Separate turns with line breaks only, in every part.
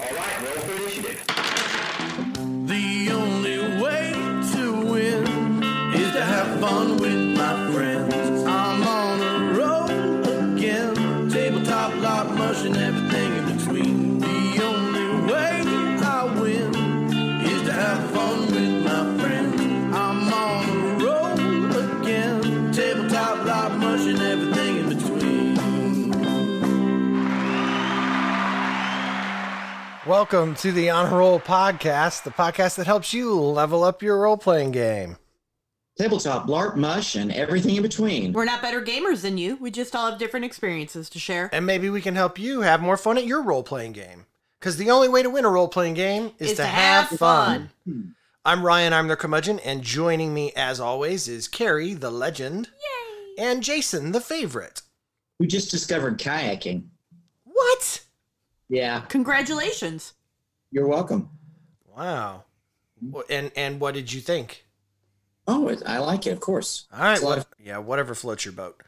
All right, roll for initiative.
Welcome to the On
Honor Roll Podcast, the podcast that helps you level up your role playing game.
Tabletop, LARP, mush, and everything in between.
We're not better gamers than you. We just all have different experiences to share.
And maybe we can help you have more fun at your role playing game. Because the only way to win a role playing game is, to, have, fun. I'm Ryan, I'm the curmudgeon, and joining me as always is Carrie, the legend,
Yay!
and Jason, the favorite.
We just discovered kayaking.
What?
Yeah,
Congratulations.
you're welcome.
Wow. And and what did you think?
Oh, it, I like it, of course.
All right.
It's a lot
What, yeah, whatever floats your boat.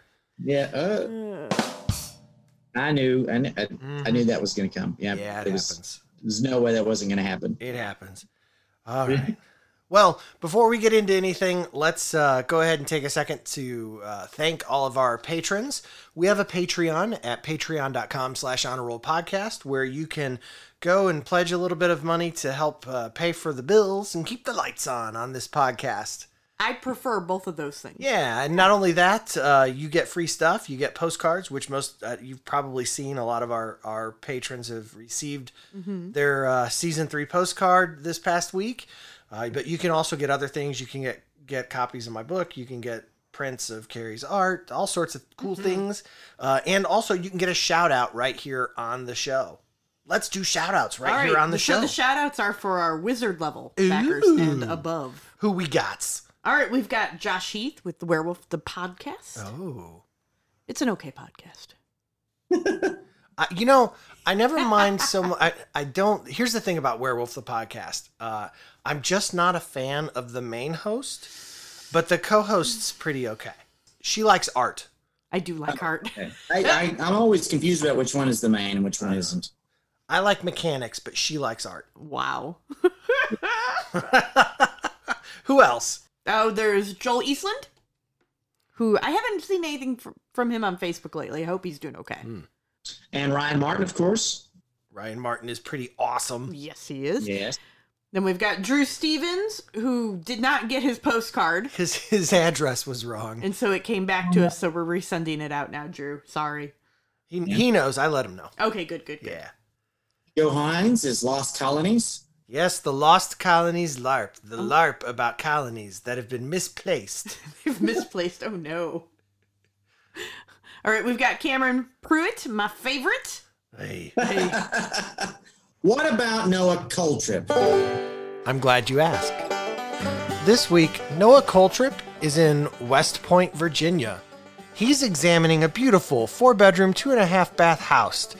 Yeah, uh, I knew, I, kn- I, I knew that was going to come. Yeah,
Mm-hmm. Yeah, it
there was,
happens.
There's no way that wasn't going to happen.
It happens. All right. Well, before we get into anything, let's uh, go ahead and take a second to uh, thank all of our patrons. We have a Patreon at patreon.com slash honor roll podcast where you can go and pledge a little bit of money to help uh, pay for the bills and keep the lights on on this podcast.
I prefer both of those things.
Yeah, and not only that, uh, you get free stuff. You get postcards, which most uh, you've probably seen. A lot of our our patrons have received their uh, season three postcard this past week. Uh, but you can also get other things. You can get get copies of my book. You can get prints of Carrie's art, all sorts of cool things, uh, and also you can get a shout out right here on the show. Let's do shout outs right,
All
here on the
so
show.
the shout outs are for our wizard level backers
Ooh.
and above.
Who we got?
All right, we've got Josh Heath with the Werewolf the podcast.
Oh.
It's an okay podcast.
I, you know, I never mind so much. I, I don't. Here's the thing about Werewolf the podcast. Uh, I'm just not a fan of the main host, but the co-host's pretty okay. She likes art.
I do like art.
Okay. I, I, I'm always confused about which one is the main and which one isn't.
I like mechanics, but she likes art.
Wow.
Who else?
Oh, there's Joel Eastland, who I haven't seen anything from him on Facebook lately. I hope he's doing okay.
Hmm.
And Ryan Martin, of course.
Ryan Martin is pretty awesome.
Yes, he is.
Yes.
Then we've got Drew Stevens, who did not get his postcard,
His his address was wrong.
and so it came back to us. So we're resending it out now, Drew. Sorry.
He, he knows. I let him know.
Okay, good, good, good.
Yeah.
Joe Hines is Lost Colonies.
Yes, the Lost Colonies LARP. The oh. LARP about colonies that have been misplaced.
They've misplaced. Oh no. All right, we've got Cameron Pruitt, my favorite.
Hey. Hey.
What about Noah Coltrip?
I'm glad you asked. This week, Noah Coltrip is in West Point, Virginia. He's examining a beautiful four bedroom, two and a half bath house.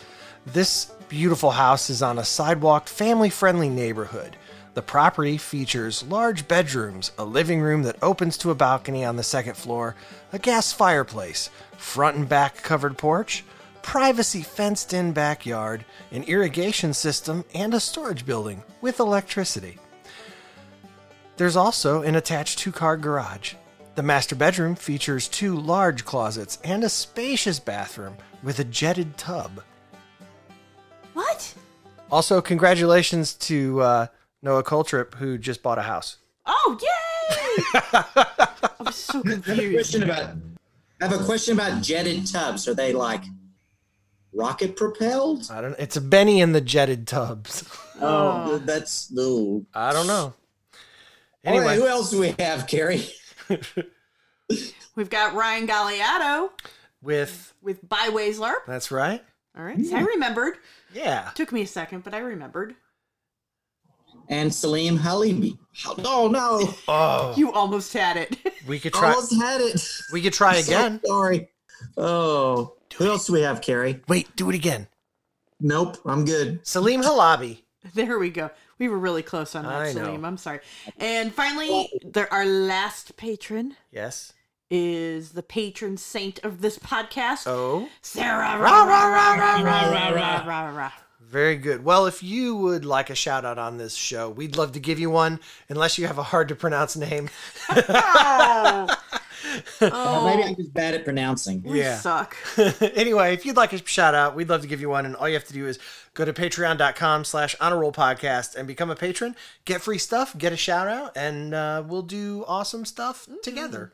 This beautiful house is on a sidewalk, family friendly neighborhood. The property features large bedrooms, a living room that opens to a balcony on the second floor, a gas fireplace, front and back covered porch, privacy fenced in backyard, an irrigation system, and a storage building with electricity. There's also an attached two car garage. The master bedroom features two large closets and a spacious bathroom with a jetted tub.
What?
Also, congratulations to uh, Noah Coltrip, who just bought a house.
Oh, yay! I'm so confused.
I have a question about. I have a question about jetted tubs. Are they like rocket propelled?
I don't. It's a Benny in the jetted tubs.
Oh, that's no.
I don't know.
Anyway,
Anyway,
who else do we have, Carrie?
We've got Ryan Galliato
with
with Byways LARP.
that's right.
All right, so I mm. remembered.
Yeah.
Took me a second, but I remembered.
And Salim Halibi. Oh no!
Oh,
You almost had it.
we could try.
Almost had it.
We could try
So
again.
sorry. Oh, who else do we have, Carrie?
Wait, do it again.
Nope, I'm good.
Salim Halabi.
there we go. We were really close on that,
I know.
Salim. I'm sorry. And finally, there, our last patron
Yes.
is the patron saint of this podcast,
Oh,
Sarah.
Rah, rah, rah, rah,
rah,
rah,
rah, rah, rah, rah.
Very good. Well, if you would like a shout out on this show, we'd love to give you one, unless you have a hard to pronounce name.
Oh,
Uh, maybe I'm just bad at pronouncing.
we
Yeah.
suck.
anyway, if you'd like a shout out, we'd love to give you one. And all you have to do is go to patreon.com slash honor roll podcast and become a patron. Get free stuff, get a shout out, and uh, we'll do awesome stuff together.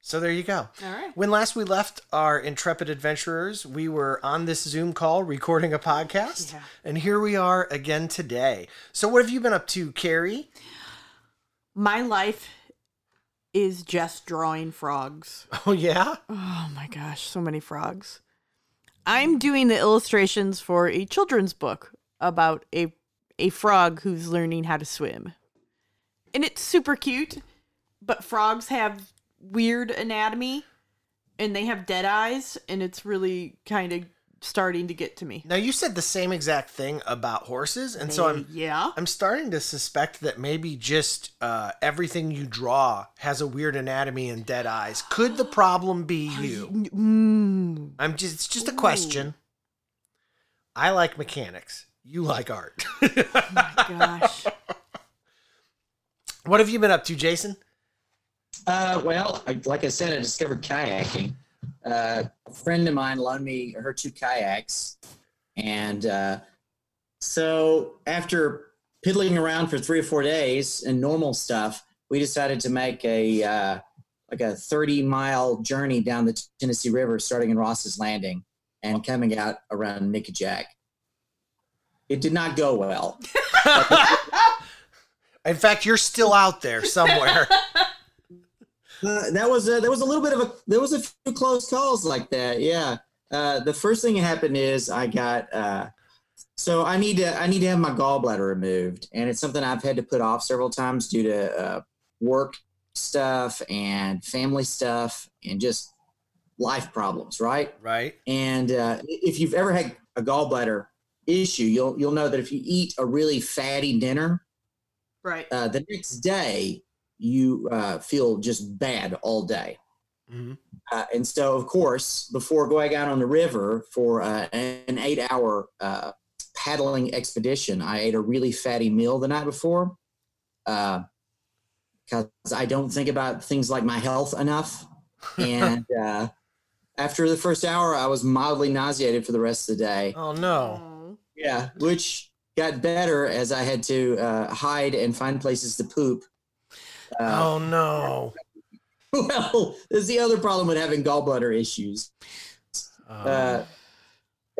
So there you go.
All right.
When last we left our intrepid adventurers, we were on this Zoom call recording a podcast.
Yeah.
And here we are again today. So what have you been up to, Carrie?
My life is just drawing frogs.
Oh, yeah?
Oh my gosh, so many frogs. I'm doing the illustrations for a children's book about a a frog who's learning how to swim. And it's super cute, but frogs have weird anatomy and they have dead eyes and it's really kind of starting to get to me.
Now, you said the same exact thing about horses. And so I'm
yeah.
I'm starting to suspect that maybe just uh, everything you draw has a weird anatomy and dead eyes. Could the problem be you?
Mm.
I'm just it's just a question. I like mechanics. You like art.
My Gosh.
what have you been up to, Jason?
Uh, well, I, like I said, I discovered kayaking. Uh, a friend of mine loaned me her two kayaks, and uh, so after piddling around for three or four days and normal stuff, we decided to make a uh, like a thirty mile journey down the Tennessee River, starting in Ross's Landing and coming out around Nickajack. It did not go well.
In fact, you're still out there somewhere.
Uh, that was a, there was a little bit of a there was a few close calls like that. Yeah. Uh, the first thing that happened is I got uh, so I need to I need to have my gallbladder removed, and it's something I've had to put off several times due to uh, work stuff and family stuff and just life problems, right?
right?
And uh, if you've ever had a gallbladder issue, you'll you'll know that if you eat a really fatty dinner,
Right.
uh, the next day you uh, feel just bad all day.
Mhm.
Uh, and so, of course, before going out on the river for uh, an eight hour uh, paddling expedition, I ate a really fatty meal the night before because I don't think about things like my health enough. And uh, after the first hour, I was mildly nauseated for the rest of the day.
Oh no.
Yeah, which got better as I had to uh, hide and find places to poop. Uh,
Oh no.
Well, there's the other problem with having gallbladder issues.
Oh.
Uh,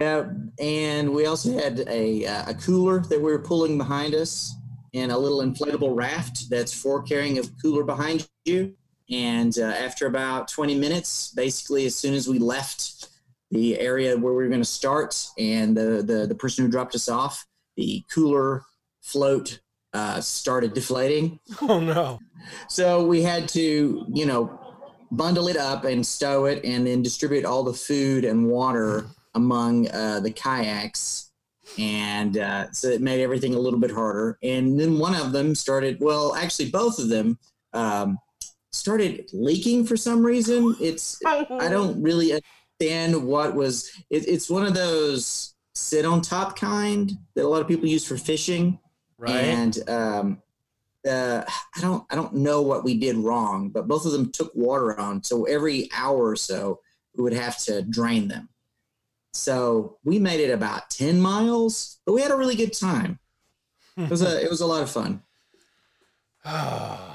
uh, and we also had a, uh, a cooler that we were pulling behind us and a little inflatable raft that's for carrying a cooler behind you. And uh, after about 20 minutes, basically, as soon as we left the area where we were going to start and the, the, the person who dropped us off, the cooler float uh, started deflating.
oh no.
So we had to, you know, bundle it up and stow it and then distribute all the food and water among uh, the kayaks. And uh, so it made everything a little bit harder. And then one of them started, well, actually, both of them um, started leaking for some reason. It's, I don't really understand what was, it, it's one of those sit on top kind that a lot of people use for fishing
Right.
and um, uh, I don't I don't know what we did wrong, but both of them took water on. So every hour or so, we would have to drain them. So we made it about ten miles, but we had a really good time. It was a it was a lot of fun.
oh.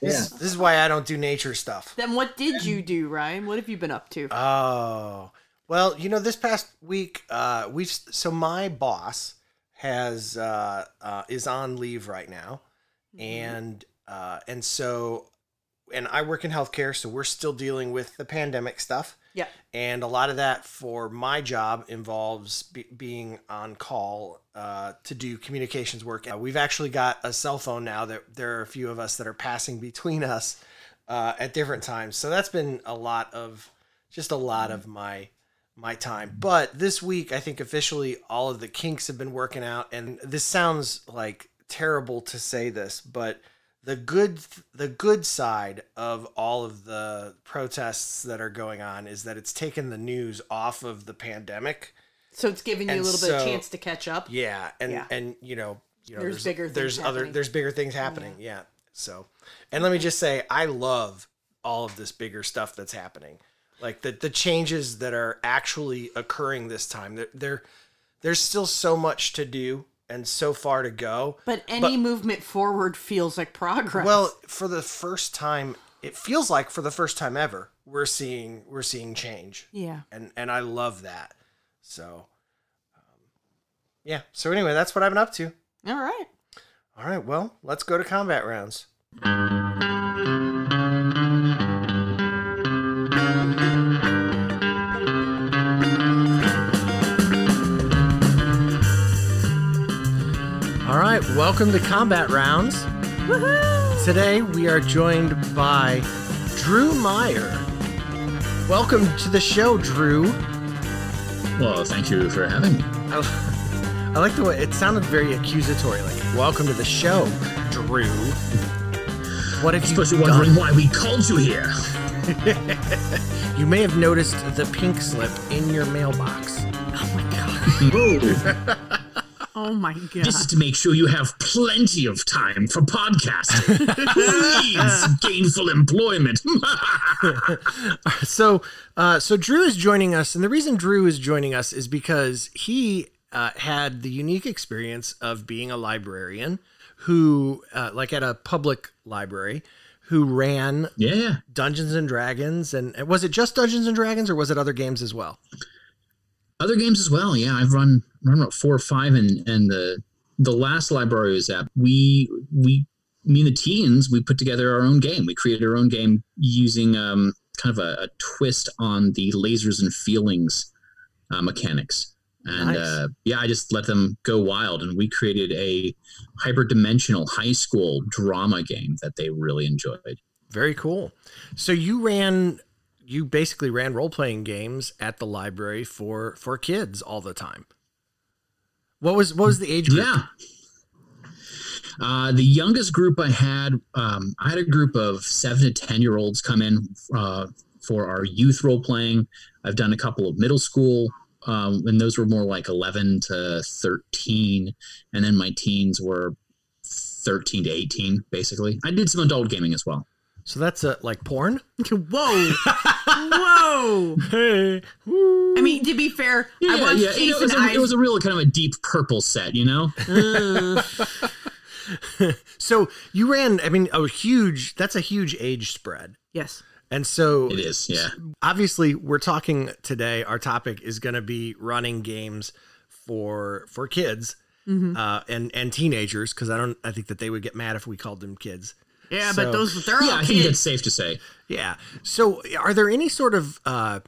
Yeah.
This, this is why I don't do nature stuff.
Then what did you do, Ryan? What have you been up to?
Oh. Well, you know, this past week, uh, we've so my boss has uh, uh, is on leave right now, and uh, and so and I work in healthcare, so we're still dealing with the pandemic stuff.
Yeah.
And a lot of that for my job involves be- being on call uh, to do communications work. Uh, we've actually got a cell phone now that there are a few of us that are passing between us uh, at different times. So that's been a lot of just a lot of my my time. But this week, I think officially all of the kinks have been working out, and this sounds like terrible to say this, but the good the good side of all of the protests that are going on is that it's taken the news off of the pandemic
So it's giving you
And
a little bit of chance to catch up.
Yeah, and
Yeah.
and you know, you know,
There's
there's,
bigger things
there's other there's bigger things happening. Yeah. So, and let me just say, I love all of this bigger stuff that's happening. Like the the changes that are actually occurring this time. There there there's still so much to do and so far to go.
But any movement forward feels like progress.
Well, for the first time, it feels like for the first time ever, we're seeing we're seeing change.
yeah.
and and I love that. So, um, yeah. So anyway, that's what I've been up to.
All right.
All right. Well, let's go to combat rounds. Right. Welcome to combat rounds. Today we are joined by Drew Meyer. Welcome to the show, Drew.
Well, thank you for having me.
I, I like the way it sounded very accusatory. Like, welcome to the show, Drew. What have you
Suppose you're
done?
wondering why we called you here.
You may have noticed the pink slip in your mailbox.
Oh my god.
Whoa.
Oh my god.
this is to make sure you have plenty of time for podcasting. Who needs gainful employment?
So, uh, so Drew is joining us, and the reason Drew is joining us is because he uh, had the unique experience of being a librarian who, uh, like at a public library, who ran
yeah, yeah.
Dungeons and Dragons, and and was it just Dungeons and Dragons, or was it other games as well?
Other games as well. Yeah, I've run run about four or five, and and the the last library was at, we we me and the teens we put together our own game. We created our own game using um, kind of a, a twist on the lasers and feelings uh, mechanics. And
Nice.
uh, yeah, I just let them go wild, and we created a hyperdimensional high school drama game that they really enjoyed.
Very cool. So you ran you basically ran role playing games at the library for for kids all the time. What was what was the age group?
Yeah. Uh, the youngest group I had, um, I had a group of seven to 10 year olds come in uh, for our youth role playing. I've done a couple of middle school, um, and those were more like 11 to 13. And then my teens were 13 to 18, basically. I did some adult gaming as well.
So that's uh, like porn.
Whoa. Whoa.
Hey,
I mean, to be fair, I watched
yeah. You know, it, was a,
Ives.
it was a real kind of a deep purple set, you know?
so you ran. I mean, a huge. That's a huge age spread.
yes.
And so
It is, yeah.
obviously we're talking today. Our topic is going to be running games for for kids
Mm-hmm.
uh, and and teenagers because I don't. I think that they would get mad if we called them kids.
Yeah,
So-
but those they're
Yeah,
all
I think that's safe to say.
Yeah. So, are there any sort of uh,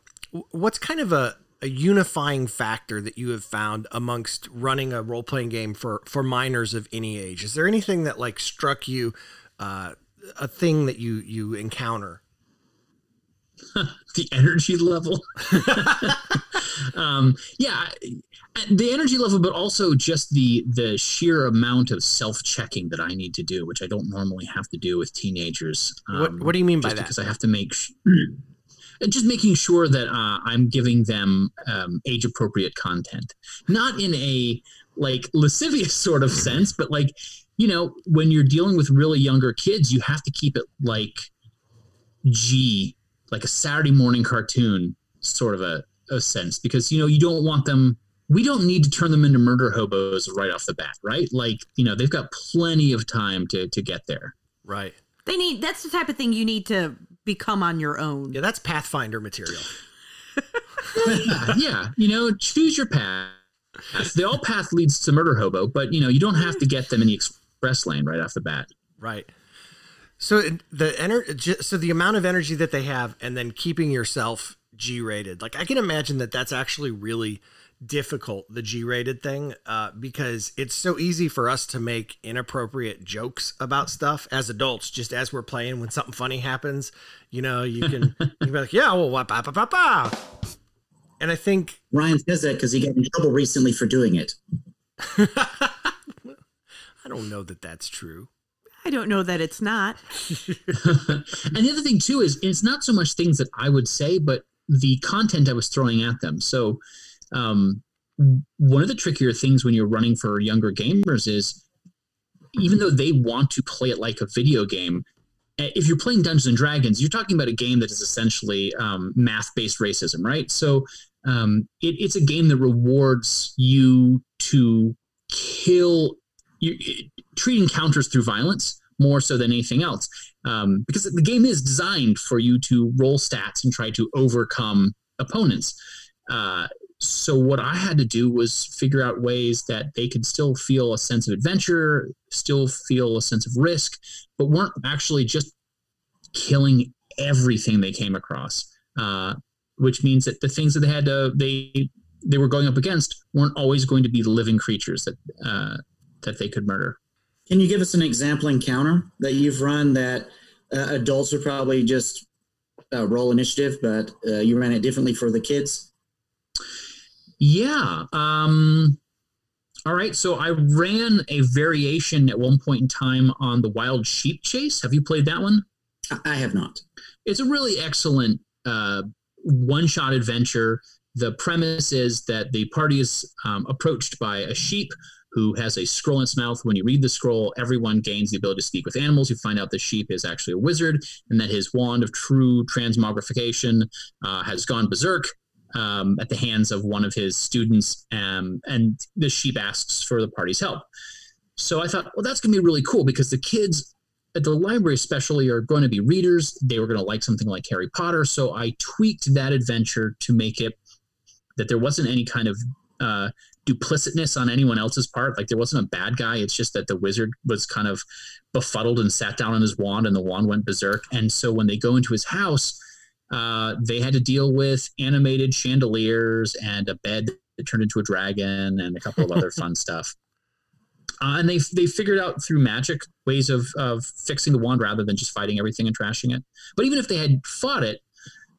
what's kind of a, a unifying factor that you have found amongst running a role playing game for for minors of any age? Is there anything that like struck you, uh, a thing that you you encounter?
the energy level. um, yeah, the energy level, but also just the the sheer amount of self checking that I need to do, which I don't normally have to do with teenagers.
What
Um,
What do you mean by
just
that?
because I have to make. Sh- just making sure that uh, I'm giving them um, age appropriate content, not in a like lascivious sort of sense, but like you know when you're dealing with really younger kids, you have to keep it like G, like a Saturday morning cartoon sort of a, a sense, because you know you don't want them. We don't need to turn them into murder hobos right off the bat, right? Like you know they've got plenty of time to to get there.
right.
They need that's the type of thing you need to become on your own.
Yeah, that's Pathfinder material.
yeah, yeah, you know, choose your path. The all path leads to murder hobo, but you know, you don't have to get them in the express lane right off the bat.
Right. So it- the ener- so the amount of energy that they have, and then keeping yourself G rated. Like I can imagine that that's actually really difficult, the G rated thing, uh, because it's so easy for us to make inappropriate jokes about stuff as adults. Just as we're playing, when something funny happens, you know, you can you can be like, yeah, well, wah, ba, ba, ba, ba. and I think
Ryan says that because he got in trouble recently for doing it.
I don't know that that's true.
I don't know that it's not.
and the other thing too is it's not so much things that I would say, but the content I was throwing at them. So, um, one of the trickier things when you're running for younger gamers is even though they want to play it like a video game, eh, if you're playing Dungeons and Dragons, you're talking about a game that is essentially um, math-based racism, right? So um, it, it's a game that rewards you to kill, you, treat encounters through violence more so than anything else, um, because the game is designed for you to roll stats and try to overcome opponents. Uh, so what I had to do was figure out ways that they could still feel a sense of adventure, still feel a sense of risk, but weren't actually just killing everything they came across. Uh, which means that the things that they had to they they were going up against weren't always going to be living creatures that uh, that they could murder.
Can you give us an example encounter that you've run that uh, adults would probably just uh, roll initiative, but uh, you ran it differently for the kids?
Yeah. Um, all right. So I ran a variation at one point in time on the Wild Sheep Chase. Have you played that one?
I have not.
It's a really excellent uh, one shot adventure. The premise is that the party is um, approached by a sheep who has a scroll in its mouth. When you read the scroll, everyone gains the ability to speak with animals. You find out the sheep is actually a wizard and that his wand of true transmogrification uh, has gone berserk um, at the hands of one of his students, um, and the sheep asks for the party's help. So I thought, well, that's going to be really cool because the kids at the library, especially, are going to be readers. They were going to like something like Harry Potter. So I tweaked that adventure to make it that there wasn't any kind of uh, duplicitness on anyone else's part. Like there wasn't a bad guy. It's just that the wizard was kind of befuddled and sat down on his wand, and the wand went berserk. And so when they go into his house, uh, they had to deal with animated chandeliers and a bed that turned into a dragon and a couple of other fun stuff. Uh, and they they figured out through magic ways of of fixing the wand rather than just fighting everything and trashing it. But even if they had fought it,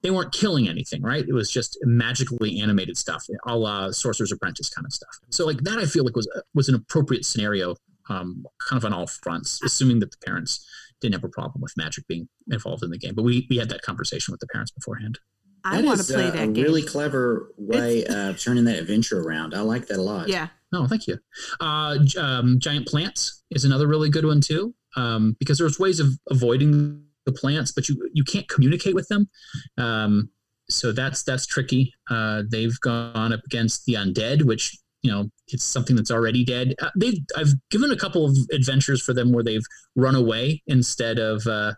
they weren't killing anything, right? It was just magically animated stuff, a la Sorcerer's Apprentice kind of stuff. So like that, I feel like was was an appropriate scenario, um, kind of on all fronts, assuming that the parents didn't have a problem with magic being involved in the game. But we we had that conversation with the parents beforehand.
I want to play
uh,
that
a
game.
really clever way of turning that adventure around. I like that a lot.
yeah.
Oh, thank you. Uh, um, giant plants is another really good one too, um, because there's ways of avoiding the plants, but you you can't communicate with them. Um, so that's that's tricky. Uh, they've gone up against the undead, which you know it's something that's already dead. Uh, they've I've given a couple of adventures for them where they've run away instead of uh,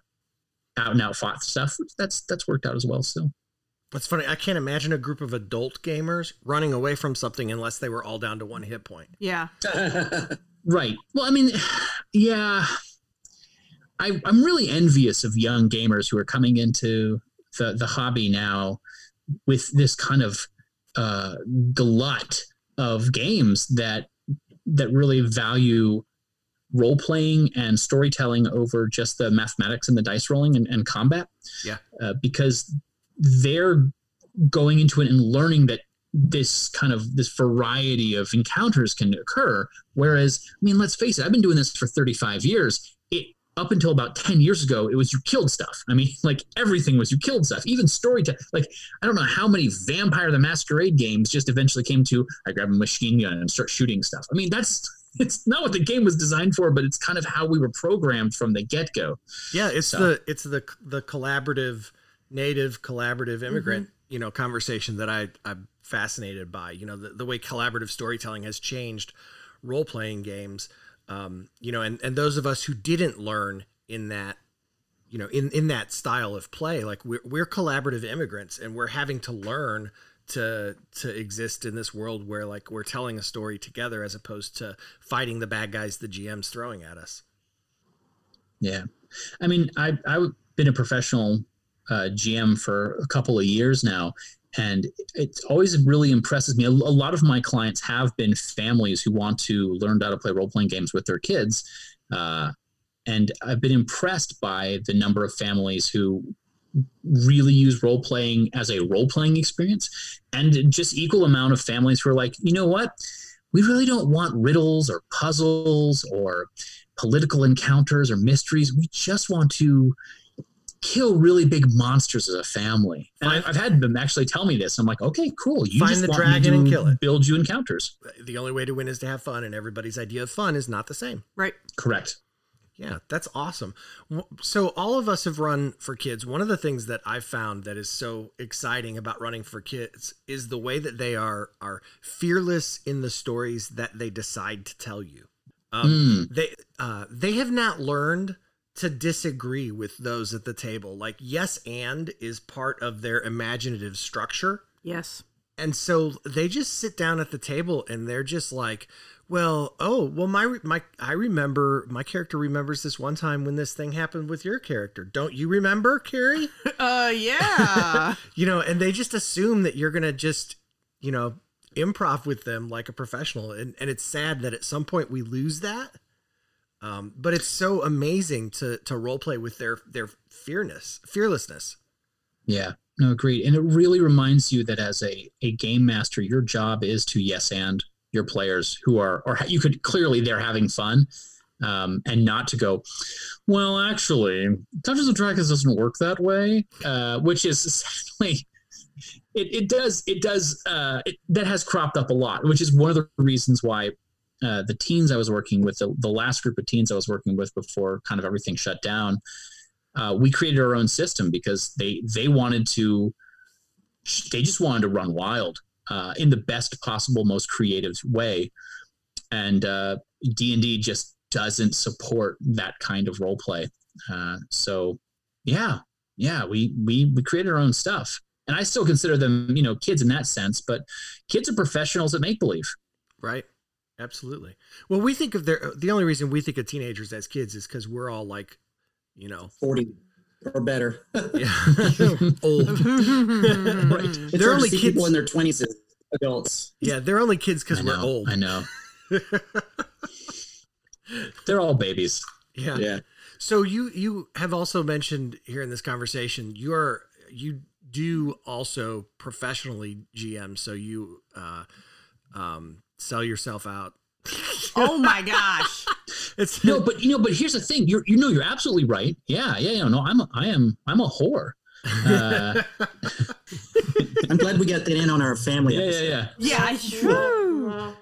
out and out fought stuff. That's that's worked out as well. So
That's funny. I can't imagine a group of adult gamers running away from something unless they were all down to one hit point.
Yeah.
Right. Well, I mean, yeah, I, I'm really envious of young gamers who are coming into the, the hobby now with this kind of uh, glut of games that that really value role playing and storytelling over just the mathematics and the dice rolling and, and combat.
Yeah.
Uh, because they're going into it and learning that this kind of this variety of encounters can occur whereas i mean let's face it i've been doing this for 35 years it up until about 10 years ago it was you killed stuff. I mean like everything was you killed stuff. Even storytelling like i don't know how many vampire the masquerade games just eventually came to i grab a machine gun and start shooting stuff. I mean that's it's not what the game was designed for but it's kind of how we were programmed from the get-go.
Yeah, it's
So-
the it's the the collaborative native collaborative immigrant mm-hmm. you know conversation that I I'm fascinated by. You know the, the way collaborative storytelling has changed role playing games. Um, you know, and and those of us who didn't learn in that you know in in that style of play, like we're we're collaborative immigrants, and we're having to learn to to exist in this world where like we're telling a story together as opposed to fighting the bad guys the GM's throwing at us.
Yeah, I mean, I I've been a professional uh, GM for a couple of years now, and it always really impresses me. A, a lot of my clients have been families who want to learn how to play role playing games with their kids, uh, and I've been impressed by the number of families who really use role playing as a role playing experience, and just equal amount of families who are like, you know what, we really don't want riddles or puzzles or political encounters or mysteries. We just want to kill really big monsters as a family. And I've, I've had them actually tell me this. I'm like, okay, cool. You
Find
just
the
want
dragon
me
and kill it.
Build you encounters.
The only way to win is to have fun, and everybody's idea of fun is not the same.
Right.
Correct.
Yeah, that's awesome. So all of us have run for kids. One of the things that I've found that is so exciting about running for kids is the way that they are are fearless in the stories that they decide to tell you. Um,
Mm.
They uh, they have not learned to disagree with those at the table. Like yes and is part of their imaginative structure.
Yes.
And so they just sit down at the table and they're just like, well, oh, well, my my I remember my character remembers this one time when this thing happened with your character. Don't you remember, Carrie?
Uh, yeah.
you know, and they just assume that you're gonna just, you know, improv with them like a professional. And and it's sad that at some point we lose that. Um, but it's so amazing to to role play with their their fearness, fearlessness.
Yeah. No, agreed. And it really reminds you that as a, a game master, your job is to yes and your players who are, or you could clearly they're having fun, um, and not to go, well, actually, Dungeons and Dragons doesn't work that way, uh, which is sadly, it, it does, it does, uh, it, that has cropped up a lot, which is one of the reasons why uh, the teens I was working with, the, the last group of teens I was working with before kind of everything shut down, uh, we created our own system because they they wanted to they just wanted to run wild uh, in the best possible most creative way. And uh, d&d just doesn't support that kind of role play. Uh, so yeah yeah we we we created our own stuff. And i still consider them you know kids in that sense but kids are professionals at make believe
Right. Absolutely. Well, we think of their the only reason we think of teenagers as kids is because we're all like, you know,
40 or better.
yeah, old.
right
It's
They're only kids.
people in their 20s as adults.
Yeah, they're only kids because we're old.
i know they're all babies
Yeah.
Yeah.
So you you have also mentioned here in this conversation you're you do also professionally GM, so you uh, um, sell yourself out.
oh my gosh.
It's
no, but you know, but here's the thing. You're you know you're absolutely right. Yeah, yeah, yeah. No, I'm a, I am I'm a whore. Uh,
I'm glad we got that in on our family.
yeah, yeah,
episode.
yeah.
Yeah, true.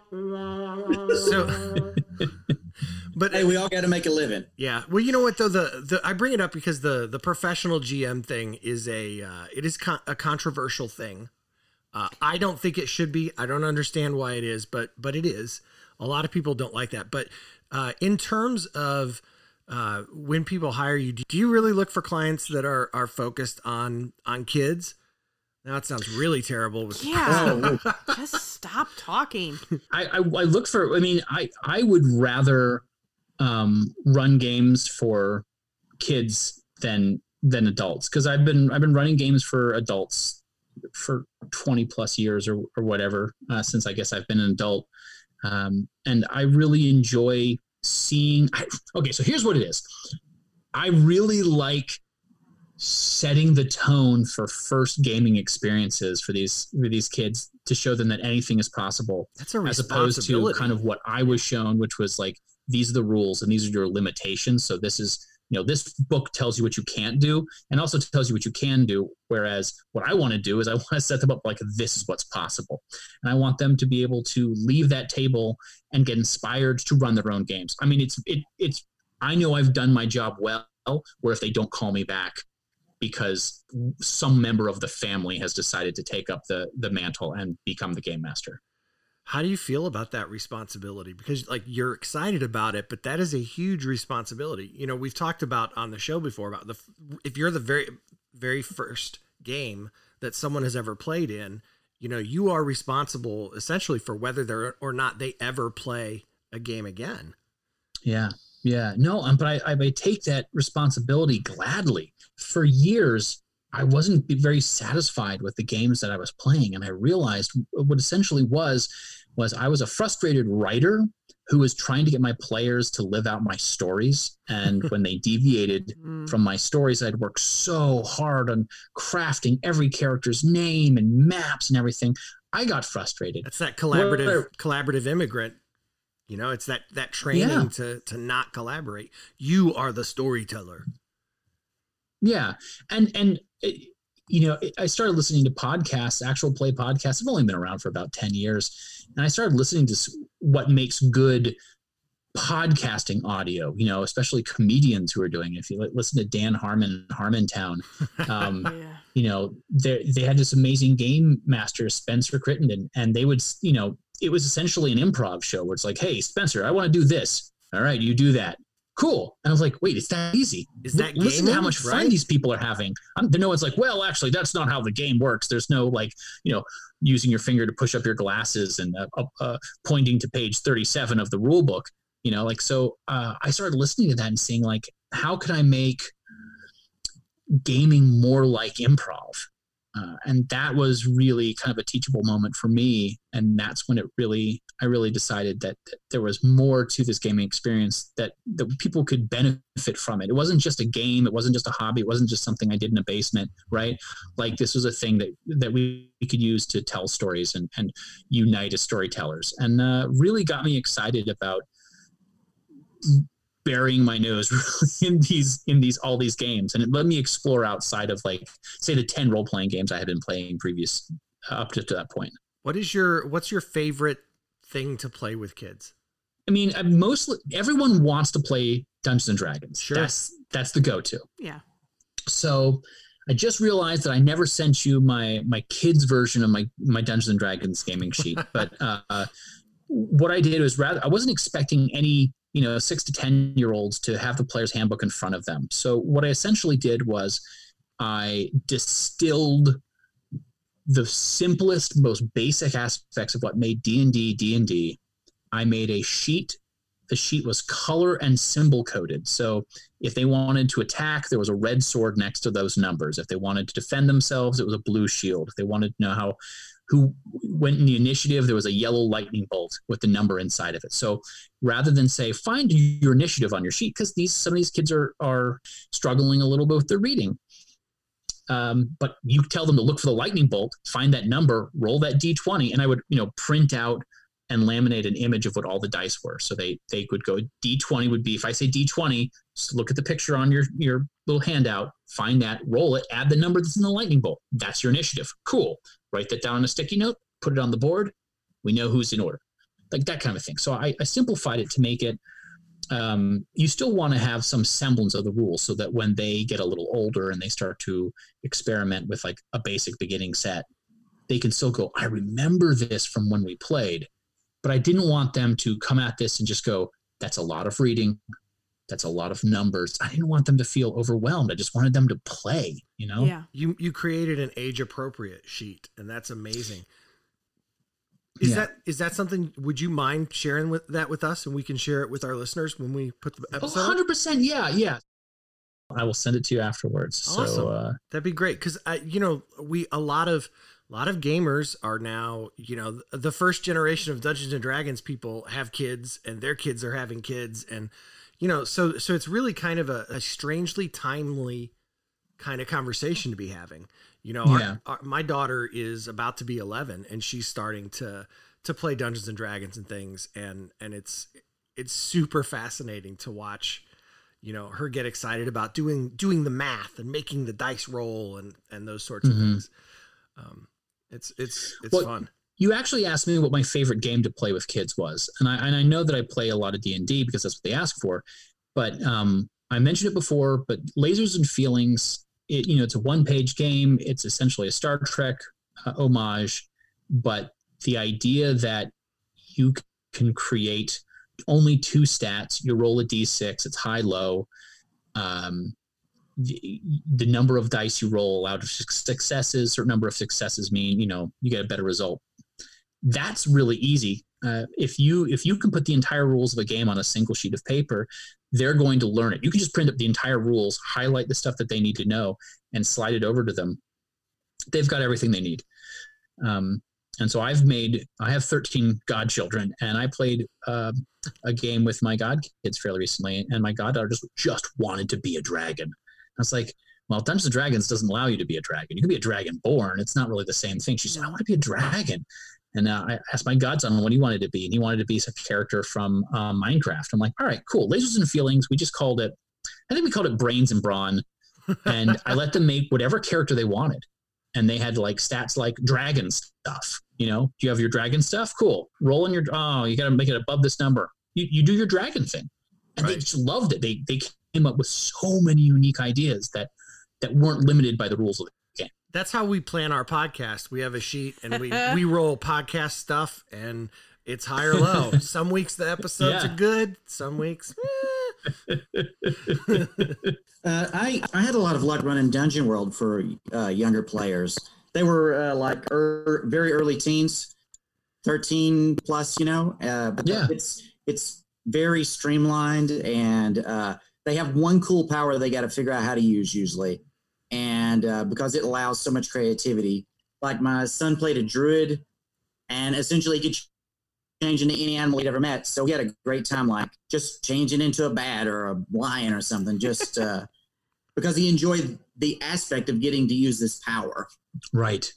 so. But
Hey, we all got to make a living.
Yeah. Well, you know what though the, the I bring it up because the the professional GM thing is a uh, it is con- a controversial thing. Uh, I don't think it should be. I don't understand why it is, but but it is. A lot of people don't like that. But uh, in terms of uh, when people hire you, do you really look for clients that are are focused on on kids? Now it sounds really terrible. With
Yeah. Just stop talking.
I, I I look for. I mean, I I would rather um, run games for kids than than adults because I've been I've been running games for adults for 20 plus years or, or whatever uh, since I guess I've been an adult. Um, and I really enjoy seeing I, okay so here's what it is. I really like setting the tone for first gaming experiences for these for these kids to show them that anything is possible.
That's a
as opposed to kind of what I was shown, which was like these are the rules and these are your limitations. So this is you know this book tells you what you can't do and also tells you what you can do. Whereas what I want to do is I want to set them up like this is what's possible, and I want them to be able to leave that table and get inspired to run their own games. I mean, it's it it's I know I've done my job well. Where if they don't call me back because some member of the family has decided to take up the the mantle and become the game master.
How do you feel about that responsibility? Because like you're excited about it, but that is a huge responsibility. You know, we've talked about on the show before about the if you're the very very first game that someone has ever played in, you know, you are responsible essentially for whether they're or not they ever play a game again.
Yeah, yeah, no, um, but I, I take that responsibility gladly. For years, I wasn't very satisfied with the games that I was playing, and I realized what essentially was was I was a frustrated writer who was trying to get my players to live out my stories, and when they deviated
Mm.
from my stories, I'd worked so hard on crafting every character's name and maps and everything. I got frustrated.
It's that collaborative
Where-
collaborative immigrant. You know, it's that that training
Yeah.
to to not collaborate. You are the storyteller.
Yeah, and and it, you know, I started listening to podcasts, actual play podcasts. I've only been around for about ten years, and I started listening to what makes good podcasting audio. You know, especially comedians who are doing it. If you listen to Dan Harmon, Harmontown, um,
Yeah.
you know, they they had this amazing game master, Spencer Crittenden, and they would, you know, it was essentially an improv show where it's like, hey, Spencer, I want to do this. All right, you do that. Cool. And I was like, wait, it's that easy.
Is that
listen to how much fun
right?
these people are having? I'm, no one's like, well, actually, that's not how the game works. There's no like, you know, using your finger to push up your glasses and uh, uh, pointing to page 37 of the rule book. You know, like so. Uh, I started listening to that and seeing like, how can I make gaming more like improv? Uh, and that was really kind of a teachable moment for me. And that's when it really, I really decided that, that there was more to this gaming experience that, that people could benefit from it. It wasn't just a game. It wasn't just a hobby. It wasn't just something I did in a basement, right? Like this was a thing that, that we, we could use to tell stories and, and unite as storytellers and uh, really got me excited about burying my nose in these in these all these games and it let me explore outside of like say the 10 role-playing games i had been playing previous uh, up to, to that point
What is your what's your favorite thing to play with kids?
i mean I mostly everyone wants to play dungeons and dragons
Sure.
that's that's the go-to
Yeah.
so i just realized that i never sent you my my kids version of my my dungeons and dragons gaming sheet but uh what i did was rather i wasn't expecting any you know six to ten year olds to have the player's handbook in front of them. So what i essentially did was i distilled the simplest most basic aspects of what made d&d d&d i made a sheet. The sheet was color and symbol coded. So if they wanted to attack there was a red sword next to those numbers. If they wanted to defend themselves it was a blue shield. If they wanted to know how who went in the initiative there was a yellow lightning bolt with the number inside of it. So rather than say find your initiative on your sheet because these some of these kids are are struggling a little bit with their reading. Um, but you tell them to look for the lightning bolt find that number roll that d20 and i would you know print out and laminate an image of what all the dice were. So they they would go d20 would be if i say d20 just look at the picture on your your little handout find that roll it add the number that's in the lightning bolt. That's your initiative. Cool write that down on a sticky note put it on the board. We know who's in order like that kind of thing. So i, I simplified it to make it um, you still want to have some semblance of the rules so that when they get a little older and they start to experiment with like a basic beginning set they can still go i remember this from when we played but i didn't want them to come at this and just go that's a lot of reading that's a lot of numbers i didn't want them to feel overwhelmed i just wanted them to play you know
Yeah.
You you created an age appropriate sheet, and that's amazing. Is
Yeah.
that is that something? Would you mind sharing with that with us, and we can share it with our listeners when we put the
Oh,
episode? up?
100% yeah yeah i will send it to you afterwards so uh,
That'd be great because I, you know, we a lot of a lot of gamers are now, you know, the first generation of Dungeons and Dragons people have kids, and their kids are having kids, and you know, so so it's really kind of a, a strangely timely kind of conversation to be having. You know,
Yeah.
our, my daughter is about to be 11, and she's starting to to play Dungeons and Dragons and things, and and it's it's super fascinating to watch you know her get excited about doing doing the math and making the dice roll and and those sorts of
Mhm.
things um it's it's it's
Well,
fun
you actually asked me what my favorite game to play with kids was and i, and I know that i play a lot of d&d because that's what they ask for but um, i mentioned it before but lasers and feelings it, you know it's a one page game. It's essentially a star trek uh, homage but the idea that you can create only two stats you roll a d6 it's high low um, the, the number of dice you roll out of successes certain number of successes mean you know you get a better result that's really easy. Uh, if you if you can put the entire rules of a game on a single sheet of paper they're going to learn it. You can just print up the entire rules highlight the stuff that they need to know and slide it over to them. They've got everything they need. Um, and so i've made i have 13 godchildren and i played uh, a game with my god kids fairly recently and my goddaughter just just wanted to be a dragon. I was like well dungeons and dragons doesn't allow you to be a dragon. You can be a dragon born it's not really the same thing. She said i want to be a dragon and uh, I asked my godson what he wanted to be, and he wanted to be a character from uh, Minecraft. I'm like, all right, cool. Lasers and feelings. We just called it. I think we called it brains and brawn. and I let them make whatever character they wanted. And they had like stats like dragon stuff. You know, do you have your dragon stuff? Cool. Roll in your oh, you got to make it above this number. You, you do your dragon thing, and they just loved it. They they came up with so many unique ideas that that weren't limited by the rules of the.
That's how we plan our podcast. We have a sheet and we we roll podcast stuff and it's high or low. Some weeks the episodes
Yeah.
are good. Some weeks, eh.
Uh, I I had a lot of luck running Dungeon World for uh, younger players. They were uh, like er, very early teens, thirteen plus, you know. Uh, but
Yeah.
it's it's very streamlined, and uh, they have one cool power they got to figure out how to use usually, and uh, because it allows so much creativity. Like my son played a druid, and essentially he could change into any animal he'd ever met. So he had a great time, like just changing into a bat or a lion or something, just uh, because he enjoyed the aspect of getting to use this power.
Right.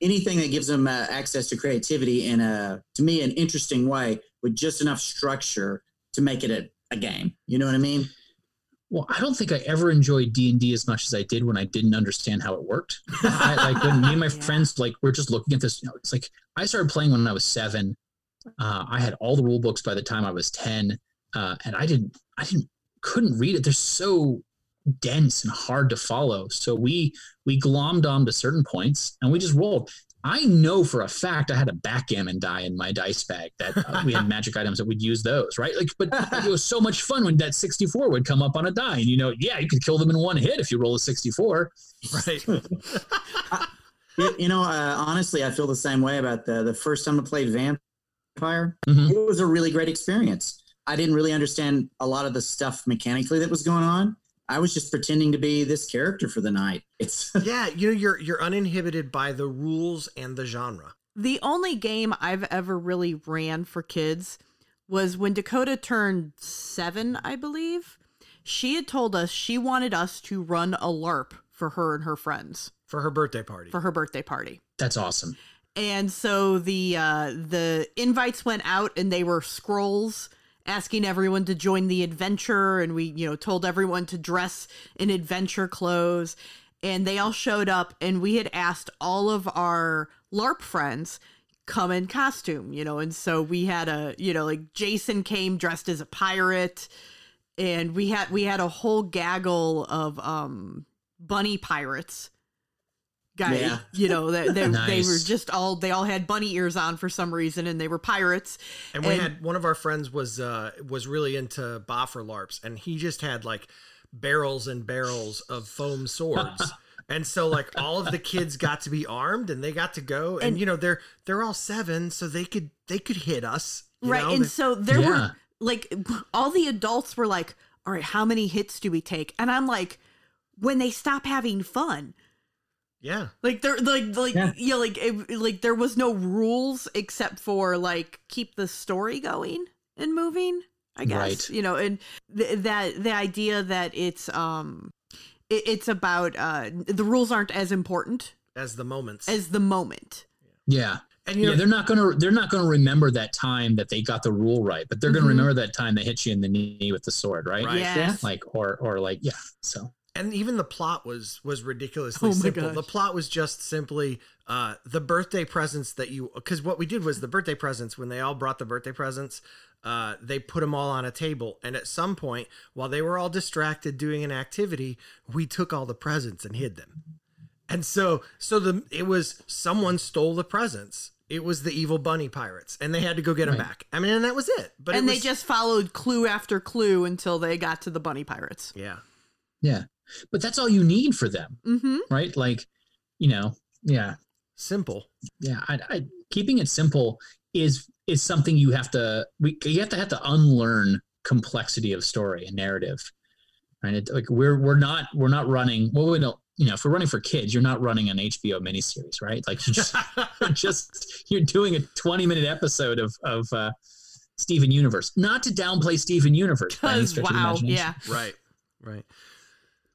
Anything that gives him uh, access to creativity in a, to me, an interesting way with just enough structure to make it a, a game. You know what I mean?
Well, I don't think I ever enjoyed D and D as much as I did when I didn't understand how it worked. I, like when me and my
Yeah.
friends like we're just looking at this. You know, it's like I started playing when I was seven. Uh, I had all the rule books by the time I was ten, uh, and I didn't, I didn't, couldn't read it. They're so dense and hard to follow. So we we glommed on to certain points, and we just rolled. I know for a fact I had a backgammon die in my dice bag that uh, we had magic items that we'd use those, right? Like, but it was so much fun when that 64 would come up on a die, and you know, yeah, you could kill them in one hit if you roll a 64.
right.
You, you know, uh, honestly, I feel the same way about the the first time I played Vampire.
Mhm.
It was a really great experience. I didn't really understand a lot of the stuff mechanically that was going on. I was just pretending to be this character for the night. It's
Yeah, you know you're you're uninhibited by the rules and the genre.
The only game I've ever really ran for kids was when Dakota turned seven, I believe. She had told us she wanted us to run a LARP for her and her friends
for her birthday party.
for her birthday party.
That's awesome.
And so the uh, the invites went out, and they were scrolls asking everyone to join the adventure. And we, you know, told everyone to dress in adventure clothes. And they all showed up, and we had asked all of our LARP friends come in costume, you know. And so we had a, you know, like Jason came dressed as a pirate, and we had we had a whole gaggle of um bunny pirates guy
Yeah.
you know they, they, they were just all they all had bunny ears on for some reason and they were pirates
And we
And-
had one of our friends was uh was really into Boffer LARPs and he just had like barrels and barrels of foam swords. and so like all of the kids got to be armed and they got to go and,
And-
you know they're they're all 7 so they could they could hit us. you
right
know?
and
They-
so there
Yeah.
were like all the adults were like all right how many hits do we take and i'm like when they stop having fun
yeah.
like there like like
Yeah.
yeah, like it, like there was no rules except for like keep the story going and moving i guess
Right.
you know and th- that the idea that it's um it, it's about uh the rules aren't as important
As the moments.
as the moment
Yeah.
and you know
yeah, they're not gonna they're not gonna remember that time that they got the rule right, but they're
Mhm.
gonna remember that time they hit you in the knee with the sword, right?
Right.
yes
Like or or like yeah. So
and even the plot was was ridiculously
Oh
simple.
gosh.
The plot was just simply uh, the birthday presents that you because what we did was the birthday presents when they all brought the birthday presents, uh, they put them all on a table, and at some point while they were all distracted doing an activity, we took all the presents and hid them. And so so the it was someone stole the presents. It was the evil bunny pirates, and they had to go get them
Right.
back. I mean, and that was it. But it
and they just followed clue after clue until they got to the bunny pirates
yeah.
yeah. But that's all you need for them,
mm-hmm
right? Like, you know, yeah.
Simple.
yeah I, I keeping it simple is is something you have to we you have to have to unlearn complexity of story and narrative right it, like we're we're not we're not running well we don't you know if we're running for kids you're not running an hbo miniseries right like you just just you're doing a 20 minute episode of of uh steven universe not to downplay steven universe by any
because
stretch of
wow
imagination.
yeah
right right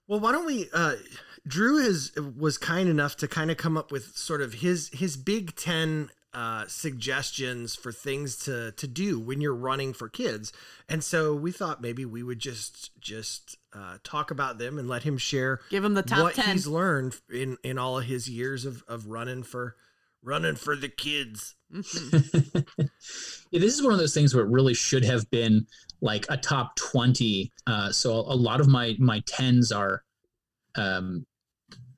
well why don't we uh drew has was kind enough to kind of come up with sort of his his big 10 uh, suggestions for things to to do when you're running for kids, and so we thought maybe we would just just uh, talk about them and let him share
Give him the top
what
10.
he's learned in in all of his years of of running for running for the kids.
yeah, this is one of those things where it really should have been like a top 20 uh, so a lot of my my 10s are um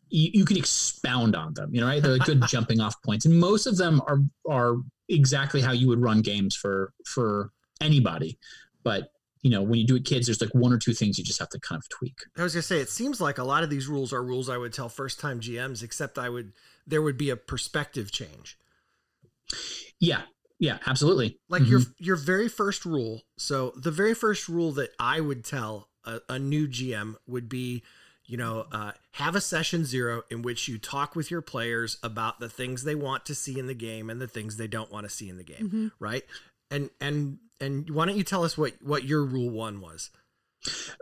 you, you can expound on them you know right? They're good jumping off points and most of them are are exactly how you would run games for for anybody. But you know when you do it kids there's like one or two things you just have to kind of tweak.
I was gonna say it seems like a lot of these rules are rules I would tell first time GMs, except I would there would be a perspective change.
yeah yeah absolutely
Like your
Mhm.
your very first rule. So the very first rule that I would tell a, a new GM would be, you know, uh, have a session zero in which you talk with your players about the things they want to see in the game and the things they don't want to see in the game,
Mhm.
right? And and and why don't you tell us what what your rule one was?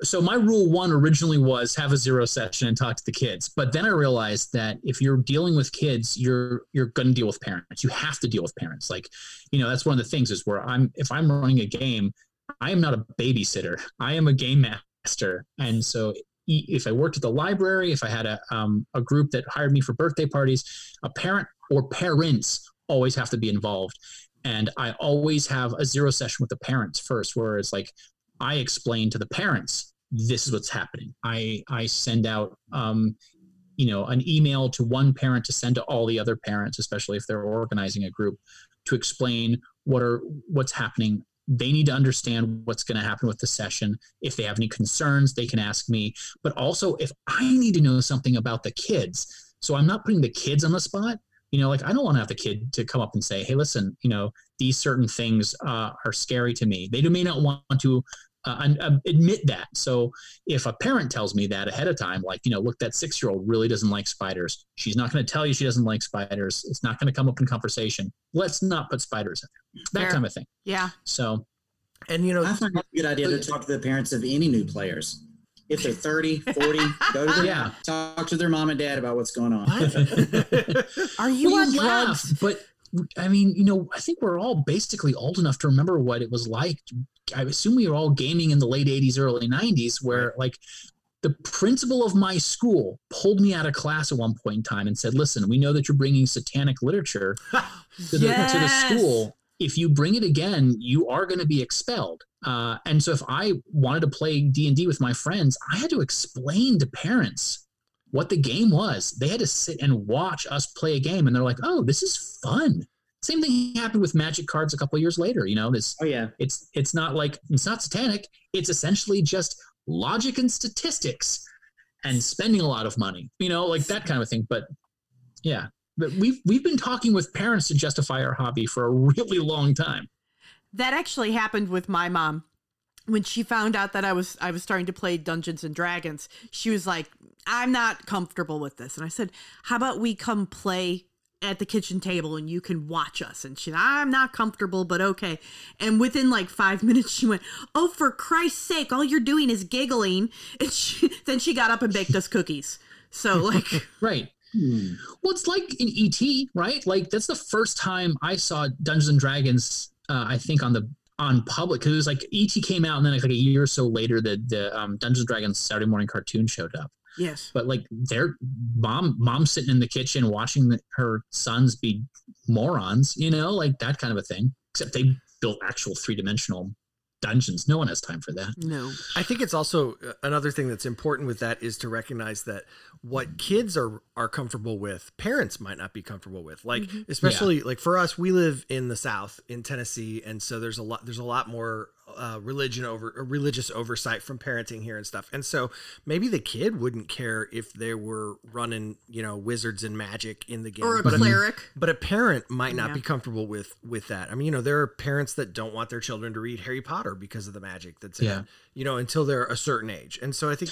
So my rule one originally was have a zero session and talk to the kids. But then i realized that if you're dealing with kids you're you're going to deal with parents. You have to deal with parents. Like you know that's one of the things is where i'm if i'm running a game i am not a babysitter. I am a game master. And so if i worked at the library if i had a um, a group that hired me for birthday parties a parent or parents always have to be involved. And i always have a zero session with the parents first where it's like I explain to the parents this is what's happening. I I send out um, you know an email to one parent to send to all the other parents, especially if they're organizing a group, to explain what are what's happening. They need to understand what's going to happen with the session. If they have any concerns, they can ask me. But also, if I need to know something about the kids, so I'm not putting the kids on the spot. You know, like I don't want to have the kid to come up and say, "Hey, listen, you know, these certain things uh, are scary to me." They may not want to uh, uh, admit that. So if a parent tells me that ahead of time, like, you know, look, that six year old really doesn't like spiders. She's not going to tell you she doesn't like spiders. It's not going to come up in conversation. Let's not put spiders in there. That
Fair.
kind of thing.
Yeah.
So,
And you know,
I find it's a good idea to talk to the parents of any new players. If they're 30, 40, go to their,
Yeah.
talk to their mom and dad about what's going on.
Are you
Well,
on
laugh,
drugs?
but I mean, you know, I think we're all basically old enough to remember what it was like. I assume we were all gaming in the late 80s, early 90s, where like the principal of my school pulled me out of class at one point in time and said, Listen, we know that you're bringing satanic literature to the, to the school. If you bring it again, you are going to be expelled. Uh, and so, if I wanted to play D and D with my friends, I had to explain to parents what the game was. They had to sit and watch us play a game, and they're like, "Oh, this is fun." Same thing happened with Magic cards a couple years later. You know, this
Oh, yeah.
it's it's not like it's not satanic. It's essentially just logic and statistics and spending a lot of money. You know, like that kind of thing. But yeah, but we've we've been talking with parents to justify our hobby for a really long time.
That actually happened with my mom. When she found out that I was I was starting to play Dungeons and Dragons, she was like, "I'm not comfortable with this." And I said, "How about we come play at the kitchen table and you can watch us?" And she, "I'm not comfortable, but okay." And within like 5 minutes she went, "Oh, for Christ's sake, all you're doing is giggling." And she, then she got up and baked us cookies. So like
Right.
Hmm.
Well, it's like in ET, right? Like that's the first time I saw Dungeons and Dragons. Uh, I think on the on public because it was like ET came out and then like, a year or so later the the um, Dungeons and Dragons Saturday morning cartoon showed up.
Yes.
But like their mom, mom sitting in the kitchen watching the, her sons be morons, you know, like that kind of a thing. Except they built actual three dimensional dungeons. No one has time for that.
No.
I think it's also uh, another thing that's important with that is to recognize that what kids are are comfortable with, parents might not be comfortable with. Like especially like for us, we live in the South in Tennessee, and so there's a lot there's a lot more uh, religion over uh, religious oversight from parenting here and stuff. And so maybe the kid wouldn't care if they were running you know wizards and magic in the game,
Or a
but
cleric.
but a parent might not
Yeah.
be comfortable with with that. I mean, you know, there are parents that don't want their children to read Harry Potter because of the magic that's in
Yeah.
it. You know, until they're a certain age. And so I think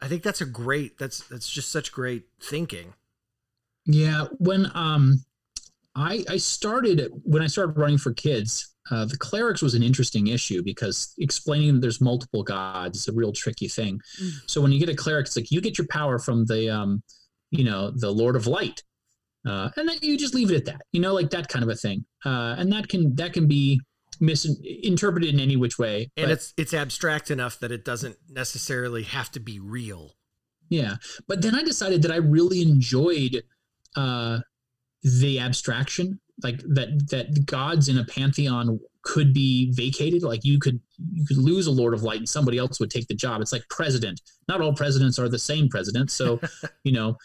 I think that's a great that's that's just such great thinking.
Yeah, when um, I I started when I started running for kids, uh, the clerics was an interesting issue because explaining that there's multiple gods is a real tricky thing.
Mm.
So when you get a cleric, it's like you get your power from the um, you know, the Lord of Light, uh, and then you just leave it at that. You know, like that kind of a thing. Uh, and that can that can be misinterpreted in any which way.
And
but-
it's it's abstract enough that it doesn't necessarily have to be real.
Yeah, but then I decided that I really enjoyed uh, the abstraction, like that that gods in a pantheon could be vacated. Like you could you could lose a Lord of Light and somebody else would take the job. It's like president. Not all presidents are the same president, so you know.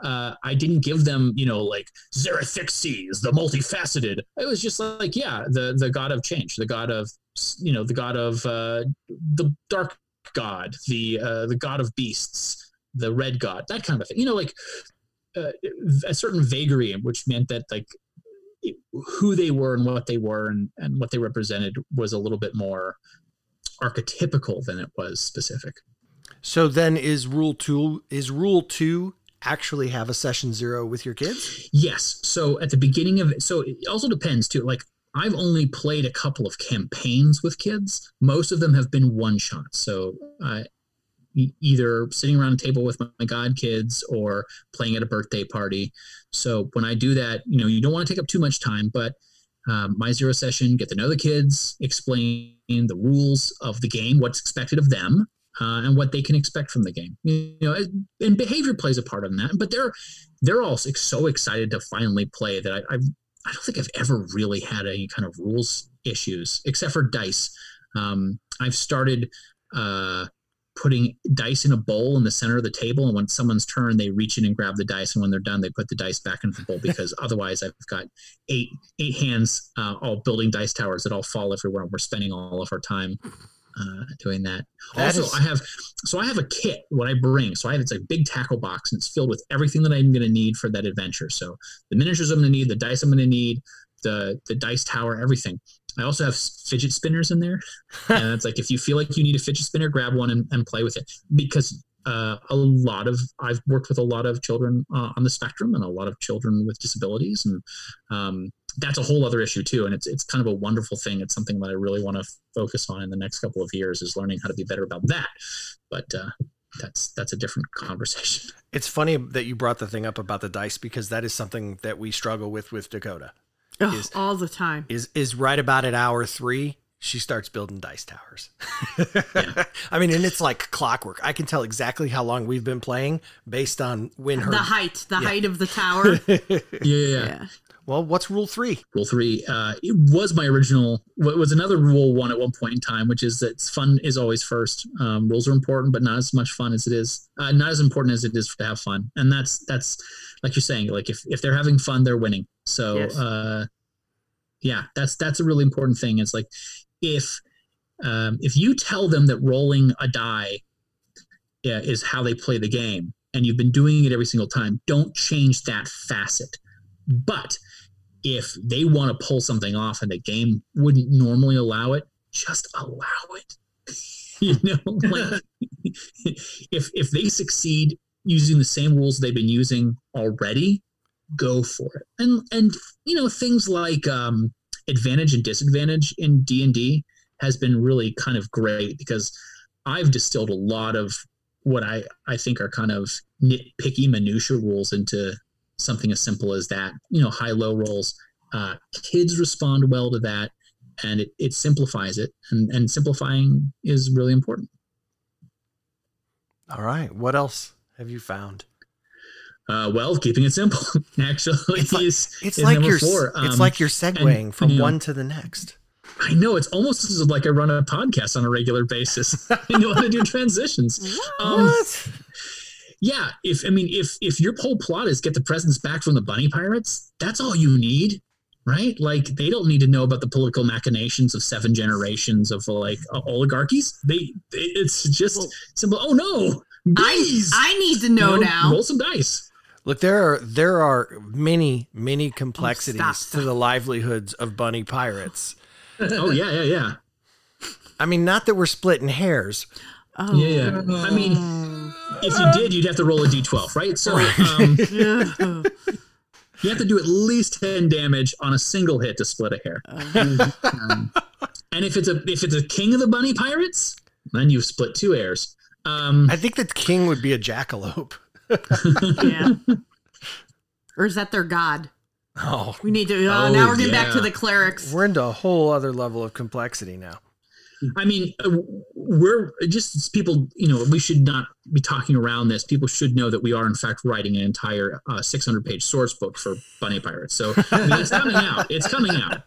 Uh, I didn't give them, you know, like Zerathixes, the multifaceted. It was just like, yeah, the the god of change, the god of, you know, the god of uh, the dark god, the uh, the god of beasts, the red god, that kind of thing. You know, like uh, a certain vagary, which meant that like who they were and what they were and, and what they represented was a little bit more archetypical than it was specific.
So then is rule 2 is rule 2 actually have a session 0 with your kids?
Yes. So at the beginning of it, so it also depends too. Like I've only played a couple of campaigns with kids. Most of them have been one shots. So uh, e- either sitting around a table with my, god kids or playing at a birthday party. So when I do that, you know, you don't want to take up too much time, but um, my zero session, get to know the kids, explain the rules of the game, what's expected of them, uh, and what they can expect from the game. You know, and behavior plays a part in that. But they're they're all so excited to finally play that I, I've I don't think I've ever really had any kind of rules issues except for dice. Um, I've started uh, putting dice in a bowl in the center of the table, and when someone's turn, they reach in and grab the dice, and when they're done, they put the dice back into the bowl because otherwise, I've got eight eight hands uh, all building dice towers that all fall everywhere, and we're spending all of our time uh, doing that.
That
also,
is-
I have so I have a kit what I bring. So I have it's a big tackle box and it's filled with everything that I'm going to need for that adventure. So the miniatures I'm going to need, the dice I'm going to need, the the dice tower, everything. I also have fidget spinners in there, and it's like if you feel like you need a fidget spinner, grab one and, and play with it because. Uh, a lot of I've worked with a lot of children uh, on the spectrum and a lot of children with disabilities, and um, that's a whole other issue too. And it's it's kind of a wonderful thing. It's something that I really want to focus on in the next couple of years is learning how to be better about that. But uh, that's that's a different conversation.
It's funny that you brought the thing up about the dice because that is something that we struggle with with Dakota.
Ugh,
Is-
all the time.
Is is right about at hour 3 she starts building dice towers. I mean, and it's like clockwork. I can tell exactly how long we've been playing based on when her
The height, the height of the tower.
Yeah.
yeah.
Well, what's rule 3?
Rule three uh, it was my original. What was another rule one at one point in time, which is that fun is always first. Um, rules are important, but not as much fun as it is. Uh, not as important as it is to have fun, and that's that's like you're saying. Like if if they're having fun, they're winning. So
Yes.
uh, yeah, that's that's a really important thing. It's like if um, if you tell them that rolling a die yeah, is how they play the game, and you've been doing it every single time, don't change that facet. But if they want to pull something off and the game wouldn't normally allow it, just allow it. you know, like if if they succeed using the same rules they've been using already, go for it. And and you know things like um, advantage and disadvantage in D and D has been really kind of great because I've distilled a lot of what I I think are kind of nitpicky minutia rules into something as simple as that. You know, high low rolls. Uh, kids respond well to that, and it, it simplifies it. And and simplifying is really important.
All right. What else have you found?
Uh, well, keeping it simple actually
It's like-
is
It's
is
like
number
you're
four.
it's
Um,
like you're segueing
and,
from
you know,
one to the next.
I know it's almost as like I run a podcast on a regular basis. I know how to do transitions. Um, yeah, if I mean if if your whole plot is get the presents back from the bunny pirates, that's all you need, right? Like they don't need to know about the political machinations of seven generations of like uh, oligarchies. They it's just
Well-
simple. Oh no,
I
bees!
I need to know
You
now.
Roll some dice.
Look, there are there are many many complexities
stop,
to the livelihoods of bunny pirates.
Oh yeah, yeah, yeah,
I mean, not that we're splitting hairs.
Oh.
yeah. yeah. I mean, if you did, you'd have to roll a d12, right? So um,
Yeah.
you have to do at least ten damage on a single hit to split a hair. Um, and if it's a if it's a king of the bunny pirates, then you've split two hairs. Um,
I think that king would be a jackalope.
Yeah. Or is that their god?
Oh,
We need to. Uh,
Oh,
now we're getting back to the clerics.
we're into a whole other level of complexity now.
I mean, uh, we're just people, you know, we should not be talking around this. People should know that we are, in fact, writing an entire uh, 600 page source book for Bunny Pirates. So I mean, it's coming out. It's coming out.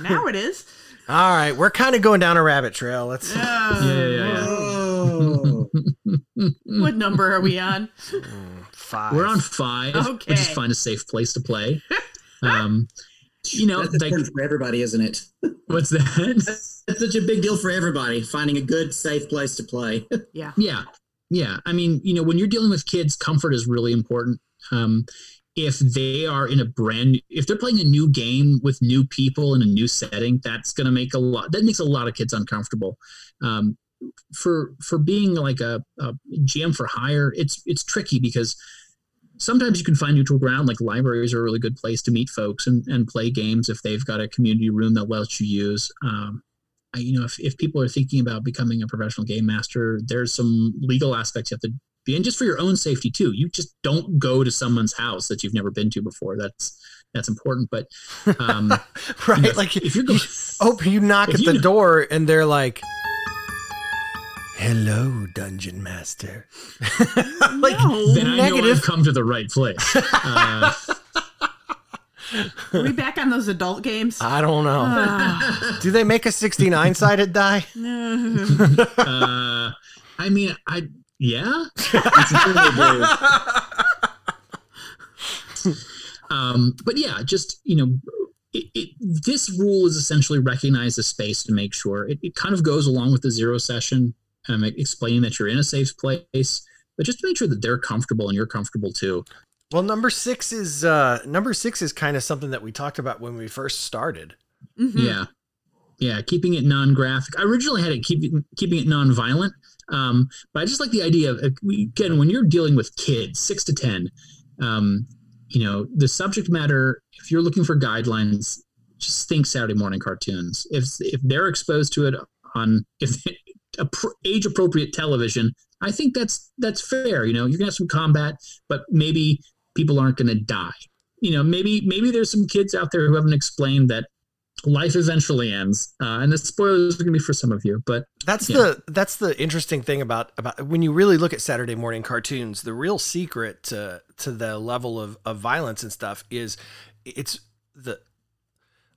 now it is.
All right, we're kind of going down a rabbit trail. Let's.
Yeah, yeah, yeah.
What number are we on?
Five.
We're on five,
Okay.
which is find a safe place to play. Um, you know,
That's
like,
for everybody, isn't it?
what's that?
It's such a big deal for everybody, finding a good, safe place to play.
Yeah.
Yeah. Yeah. I mean, you know, when you're dealing with kids, comfort is really important. Um, if they are in a brand new, if they're playing a new game with new people in a new setting, that's gonna make a lot that makes a lot of kids uncomfortable. Um, for for being like a, a GM for hire, it's it's tricky because sometimes you can find neutral ground. Like libraries are a really good place to meet folks and, and play games if they've got a community room that lets you use. Um, I- you know, if, if people are thinking about becoming a professional game master, there's some legal aspects you have to be in just for your own safety too. You just don't go to someone's house that you've never been to before. That's that's important. But um,
right.
you know,
like
if you're going,
Oh, you knock at the
know-
door and they're like, "Hello, dungeon master." like
No.
then I know
negative.
I've come to the right place. Uh,
Are we back on those adult games?
I don't know. Do they make a 69 sided die?
uh, I mean, I yeah. um, but yeah, just you know, it, it, this rule is essentially recognize the space to make sure it, it kind of goes along with the zero session, um, explaining that you're in a safe place, but just to make sure that they're comfortable and you're comfortable too.
Well, number six is uh number six is kind of something that we talked about when we first started.
Mhm.
Yeah, yeah, keeping it non-graphic. I originally had it keeping keeping it non-violent, um, but I just like the idea of again when you're dealing with kids, six to ten. Um, you know, the subject matter. If you're looking for guidelines, just think Saturday morning cartoons. If if they're exposed to it on if age appropriate television, I think that's that's fair. You know, you're gonna have some combat, but maybe people aren't gonna die. You know, maybe maybe there's some kids out there who haven't explained that life eventually ends, uh, and the spoilers are gonna be for some of you. But
That's
Yeah.
the that's the interesting thing about about when you really look at Saturday morning cartoons. The real secret to to the level of, of violence and stuff is it's the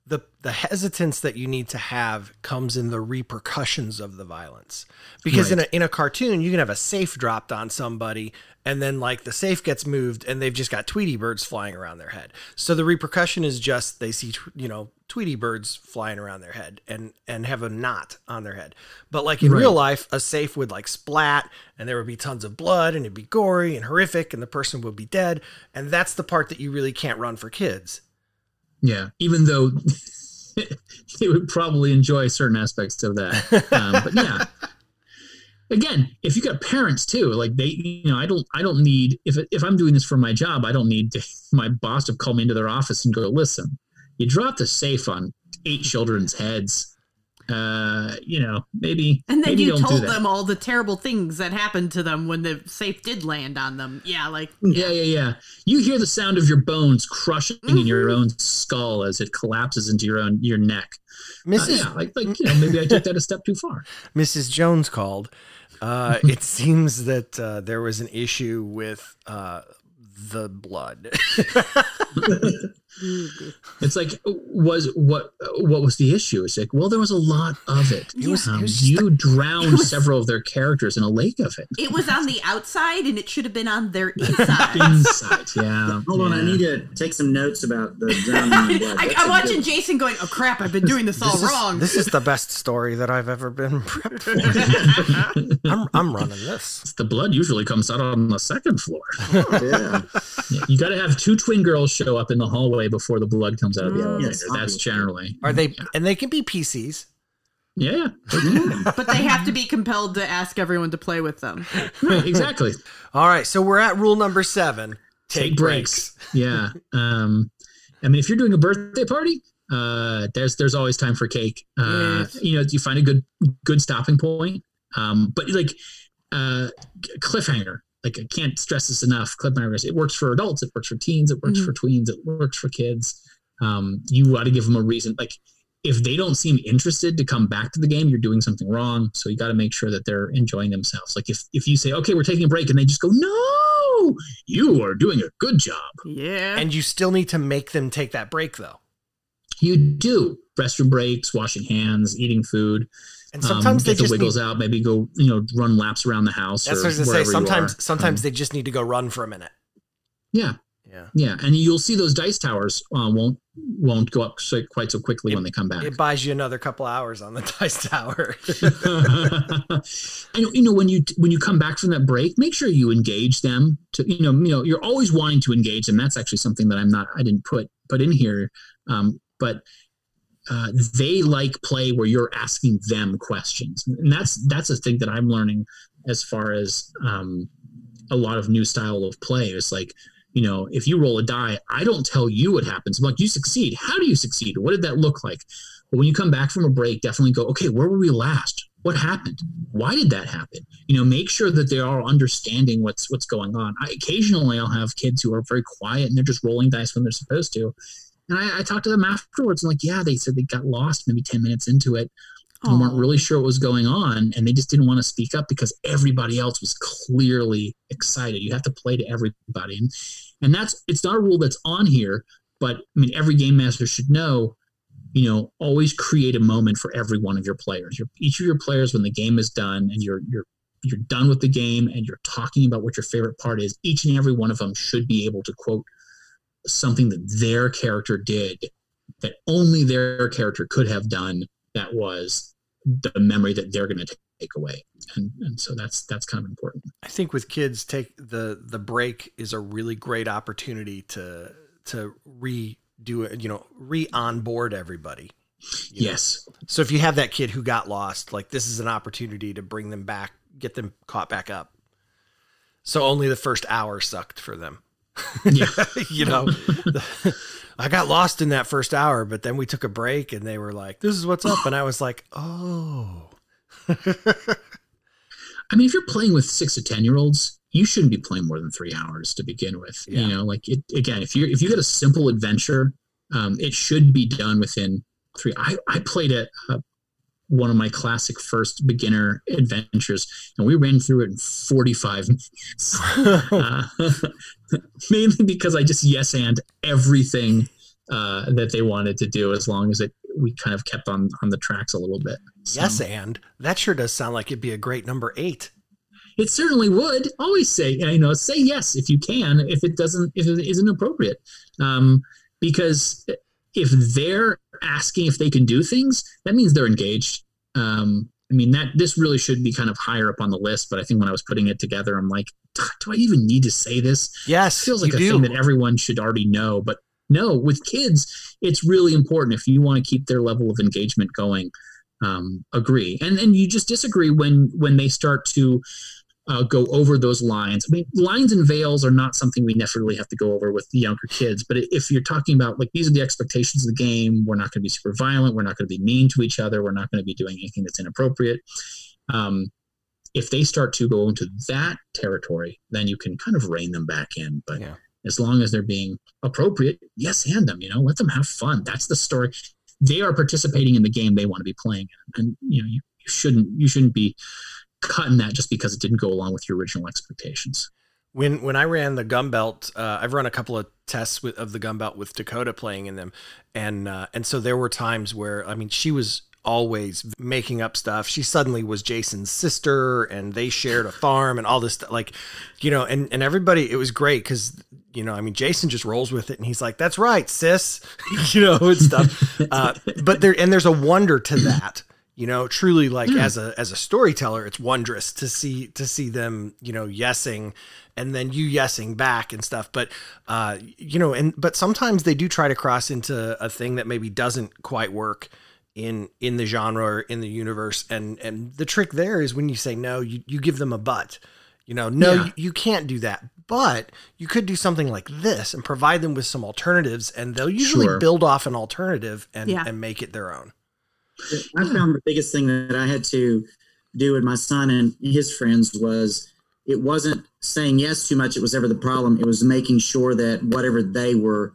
the the hesitance that you need to have comes in the repercussions of the violence. Because in a in a cartoon, you can have a safe dropped on somebody and then like the safe gets moved and they've just got Tweety birds flying around their head. So the repercussion is just they see you know Tweety birds flying around their head and and have a knot on their head. But like in
Right.
real life, a safe would like splat and there would be tons of blood and it'd be gory and horrific and the person would be dead. And that's the part that you really can't run for kids.
Yeah, even though they would probably enjoy certain aspects of that. Um, but yeah. Again, if you got parents too, like they, you know, I don't, I don't need if if I'm doing this for my job, I don't need to, my boss to call me into their office and go, listen, you dropped the safe on eight children's heads. Uh, you know, maybe
And then
maybe
you
don't
told them all the terrible things that happened to them when the safe did land on them. Yeah, like
Yeah, yeah, yeah. You hear the sound of your bones crushing in
Mm-hmm.
your own skull as it collapses into your own your neck. Uh,
Mrs.
yeah, like, like you know, maybe I took that a step too far.
Mrs. Jones called. Uh, it seems that uh, there was an issue with uh, the blood.
It's like, was what what was the issue? It's like, well, there was a lot of it.
It was- it
Um,
was just
you drowned several of their characters in a lake of it.
it was on the outside and it should have been on their inside.
Inside, yeah.
Hold on, I need to take some notes about the drowning.
I, i'm watching
good-
Jason going, "Oh crap! I've been doing this all
is,
wrong."
this is the best story that I've ever been prepped for. I'm, I'm running this.
The blood usually comes out on the second floor.
Yeah.
Yeah, you got to have two twin girls show up in the hallway before the blood comes out of the elevator.
Yes,
That's
obviously.
generally.
Are they? And they can be PCs.
Yeah,
but they have to be compelled to ask everyone to play with them.
right, exactly.
All right, so we're at rule number seven.
take breaks. yeah. Um, I mean, if you're doing a birthday party, uh, there's there's always time for cake. Uh,
Yes.
You know, you find a good good stopping point. Um, but like uh, cliffhanger. Like I can't stress this enough. Clip my wrist. It works for adults. It works for teens. It works
Mhm.
for tweens. It works for kids. Um, you got to give them a reason. Like if they don't seem interested to come back to the game, you're doing something wrong. So you got to make sure that they're enjoying themselves. Like if if you say, okay, we're taking a break, and they just go, no, you are doing a good job.
Yeah.
And you still need to make them take that break though.
You do restroom breaks, washing hands, eating food.
And sometimes
um,
they
the
just
wiggles
need,
out. Maybe go, you know, run laps around the house.
that's
or
what I was gonna say. Sometimes sometimes
Um,
they just need to go run for a minute.
yeah,
Yeah.
yeah, and you'll see those dice towers uh, won't won't go up so, quite so quickly when they come back.
It buys you another couple hours on the dice tower.
and you know when you when you come back from that break, make sure you engage them. To you know, you know, you're always wanting to engage them. That's actually something that I'm not. I didn't put put in here, um, but uh, they like play where you're asking them questions, and that's that's a thing that I'm learning as far as um, a lot of new style of play. Is like you know, if you roll a die, I don't tell you what happens. I'm like, you succeed. How do you succeed? What did that look like? But when you come back from a break, definitely go, okay, where were we last? What happened? Why did that happen? You know, make sure that they are understanding what's what's going on. I occasionally I'll have kids who are very quiet and they're just rolling dice when they're supposed to. And I, I talk to them afterwards and like, yeah, they said they got lost maybe 10 minutes into it and weren't really sure what was going on and they just didn't want to speak up because everybody else was clearly excited. You have to play to everybody. And, and that's it's not a rule that's on here but i mean every game master should know you know always create a moment for every one of your players. Your, each of your players when the game is done and you're you're you're done with the game and you're talking about what your favorite part is each and every one of them should be able to quote something that their character did that only their character could have done that was the memory that they're going to take away and and so that's that's kind of important
I think with kids, take the the break is a really great opportunity to to redo it. You know, re onboard everybody. you know?
yes
So if you have that kid who got lost, like this is an opportunity to bring them back, get them caught back up. So only the first hour sucked for them.
yeah
you know, I got lost in that first hour, but then we took a break and they were like, "This is what's up," and I was like, "Oh."
i mean if you're playing with six to ten year olds you shouldn't be playing more than three hours to begin with
Yeah.
you know like it, again if you if you get a simple adventure um, it should be done within three i i played it uh, one of my classic first beginner adventures and we ran through it in 45 minutes uh, mainly because I just yes and everything uh, that they wanted to do as long as it we kind of kept on on the tracks a little bit. So,
yes, and that sure does sound like it'd be a great number eight.
it certainly would. Always say you know say yes if you can. If it doesn't if it isn't appropriate, um, because if they're asking if they can do things, that means they're engaged. Um, I mean that this really should be kind of higher up on the list, but I think when I was putting it together, I'm like, do I even need to say this?
Yes, it
feels like a
do.
thing that everyone should already know but no with kids it's really important if you want to keep their level of engagement going um, agree and and you just disagree when when they start to uh, go over those lines i mean lines and veils are not something we necessarily have to go over with the younger kids but if you're talking about like these are the expectations of the game we're not going to be super violent we're not going to be mean to each other we're not going to be doing anything that's inappropriate um, if they start to go into that territory, then you can kind of rein them back in. But
Yeah.
as long as they're being appropriate, yes, hand them. You know, let them have fun. That's the story. They are participating in the game they want to be playing, and you know, you, you shouldn't you shouldn't be cutting that just because it didn't go along with your original expectations.
when when I ran the gun belt, uh, I've run a couple of tests with, of the gun belt with Dakota playing in them, and uh, and so there were times where I mean she was always making up stuff. She suddenly was Jason's sister, and they shared a farm and all this stuff. Like, you know, and and everybody, it was great because you know, I mean, Jason just rolls with it, and he's like, "That's right, sis," you know, and stuff. Uh, but there and there's a wonder to that you know truly like as a as a storyteller it's wondrous to see to see them you know yesing and then you yesing back and stuff but uh you know and but sometimes they do try to cross into a thing that maybe doesn't quite work in in the genre or in the universe and and the trick there is when you say no you, you give them a but you know no
Yeah.
you, you can't do that but you could do something like this and provide them with some alternatives and they'll usually
Sure.
build off an alternative and
Yeah.
and make it their own
I found the biggest thing that I had to do with my son and his friends was it wasn't saying yes too much. It was ever the problem. It was making sure that whatever they were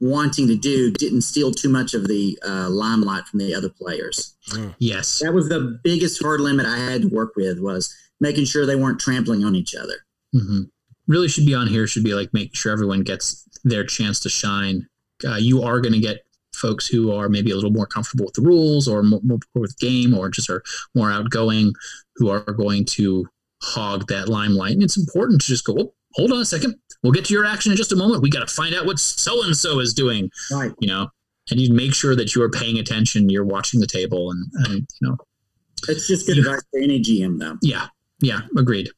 wanting to do didn't steal too much of the uh, limelight from the other players.
Yes.
That was the biggest hard limit I had to work with was making sure they weren't trampling on each other.
hmm Really should be on here. Should be like making sure everyone gets their chance to shine. Uh, you are going to get folks who are maybe a little more comfortable with the rules or more, more with game or just are more outgoing who are going to hog that limelight. And it's important to just go, oh, hold on a second. We'll get to your action in just a moment. We got to find out what so and so is doing,
Right.
you know, and you make sure that you are paying attention. You're watching the table and, and you know,
It's just good advice for any GM, though.
yeah, yeah, agreed.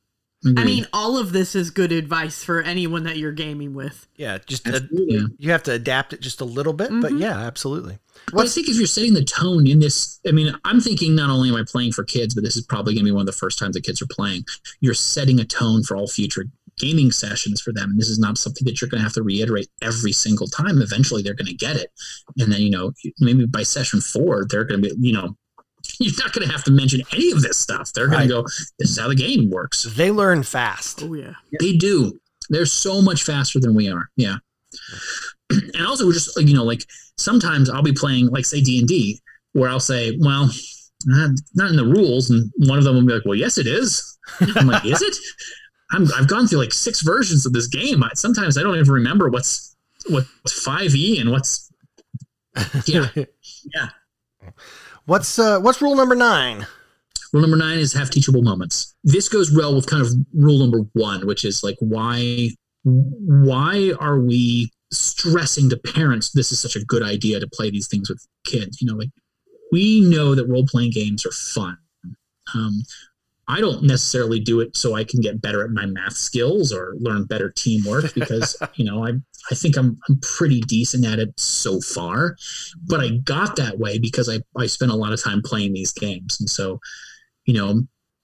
I mean, all of this is good advice for anyone that you're gaming with.
Yeah, just you have to adapt it just a little bit, but
Mhm.
yeah, absolutely.
Well, I think if you're setting the tone in this, I mean, I'm thinking not only am I playing for kids, but this is probably going to be one of the first times that kids are playing. You're setting a tone for all future gaming sessions for them. And this is not something that you're going to have to reiterate every single time. Eventually, they're going to get it. And then, you know, maybe by session four, they're going to be, you know, you're not going to have to mention any of this stuff. They're going
Right.
to go, this is how the game works.
They learn fast.
Oh yeah.
They do. They're so much faster than we are. Yeah. And also, we're just you know, like sometimes I'll be playing, like, say, D and D, where I'll say, "Well, not, not in the rules," and one of them will be like, "Well, yes, it is." I'm like, "Is it?" I'm, I've gone through like six versions of this game. I, sometimes I don't even remember what's what's five E and what's yeah.
Yeah.
What's uh what's rule number nine?
Rule number nine is have teachable moments. This goes well with kind of rule number one, which is like why why are we stressing to parents this is such a good idea to play these things with kids? You know, like we know that role playing games are fun. Um, I don't necessarily do it so I can get better at my math skills or learn better teamwork because you know I I think I'm I'm pretty decent at it so far, but I got that way because I I spent a lot of time playing these games. And so you know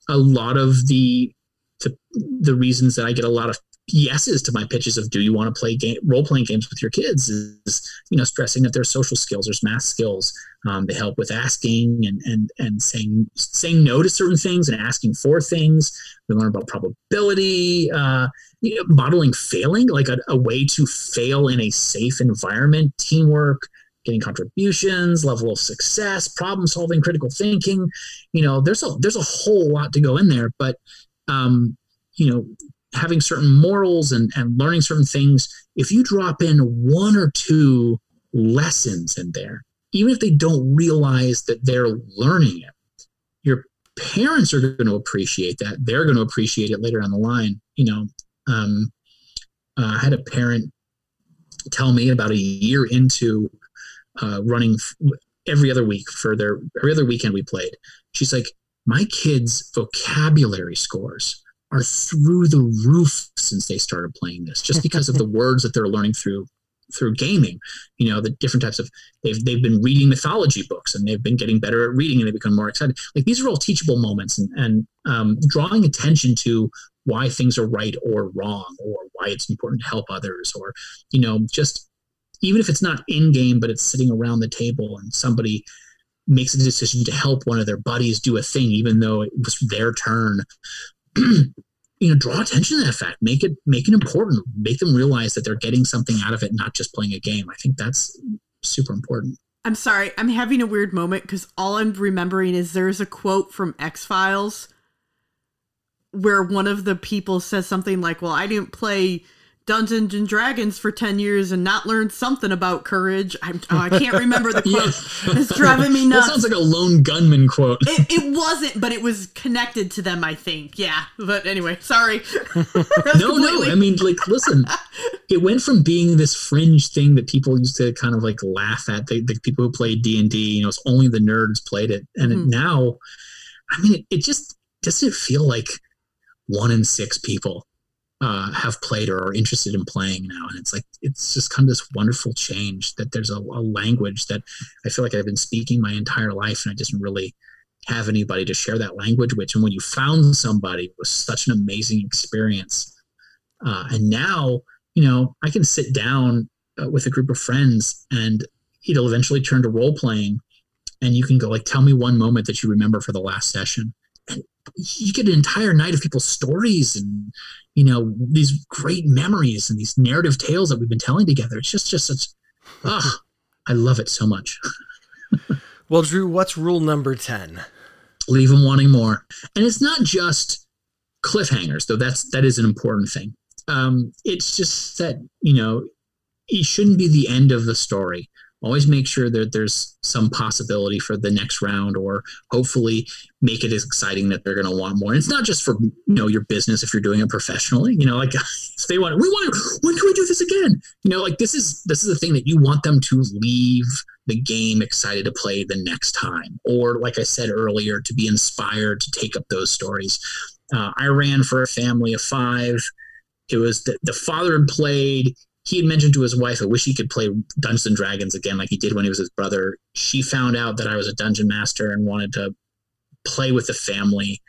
a lot of the the, the reasons that I get a lot of yeses to my pitches of do you want to play game role playing games with your kids? Is you know stressing that there's social skills there's math skills um, they help with asking and and and saying saying no to certain things and asking for things. We learn about probability uh, you know, modeling failing like a, a way to fail in a safe environment teamwork getting contributions level of success problem solving critical thinking. You know there's a there's a whole lot to go in there but um you know having certain morals and and learning certain things if you drop in one or two lessons in there even if they don't realize that they're learning it your parents are going to appreciate that they're going to appreciate it later on the line you know um uh, i had a parent tell me about a year into uh, running f- every other week for their every other weekend we played. She's like, my kids' vocabulary scores are through the roof since they started playing this, just because of the words that they're learning through through gaming. You know, the different types of they've they've been reading mythology books and they've been getting better at reading and they become more excited. Like these are all teachable moments and and um, drawing attention to why things are right or wrong or why it's important to help others or you know just even if it's not in game, but it's sitting around the table and somebody makes a decision to help one of their buddies do a thing, even though it was their turn. you know, draw attention to that fact. Make it make it important. Make them realize that they're getting something out of it, not just playing a game. I think that's super important.
I'm sorry, I'm having a weird moment because all I'm remembering is there's a quote from X Files where one of the people says something like, Well, I didn't play Dungeons and Dragons for 10 years and not learn something about courage. I'm, oh, I can't remember the quote. It's driving me nuts.
That sounds like a lone gunman quote.
it, it wasn't, but it was connected to them, I think. Yeah. But anyway, sorry.
no, no. I mean, like, listen, it went from being this fringe thing that people used to kind of like laugh at. The, the people who played D and D, you know, it's only the nerds played it, and it,
Mhm.
now, I mean, it, it just doesn't feel like one in six people uh, have played or are interested in playing now, and it's like it's just kind of this wonderful change that there's a, a language that I feel like I've been speaking my entire life, and I just really have anybody to share that language with. And when you found somebody, it was such an amazing experience. Uh, and now, you know, I can sit down uh, with a group of friends and it'll eventually turn to role playing. And you can go, like, tell me one moment that you remember for the last session. You get an entire night of people's stories and you know these great memories and these narrative tales that we've been telling together. It's just just such ah, I love it so much.
well, Drew, what's rule number ten?
Leave them wanting more, and it's not just cliffhangers though. That's that is an important thing. Um, it's just that you know it shouldn't be the end of the story always make sure that there's some possibility for the next round or hopefully make it as exciting that they're going to want more. And it's not just for you know your business if you're doing it professionally you know like if they want we want when can we do this again? You know like this is this is the thing that you want them to leave the game excited to play the next time. Or like i said earlier to be inspired to take up those stories. Uh, i ran for a family of five. It was the, the father had played he had mentioned to his wife, I wish he could play Dungeons and Dragons again like he did when he was his brother. She found out that I was a dungeon master and wanted to play with the family.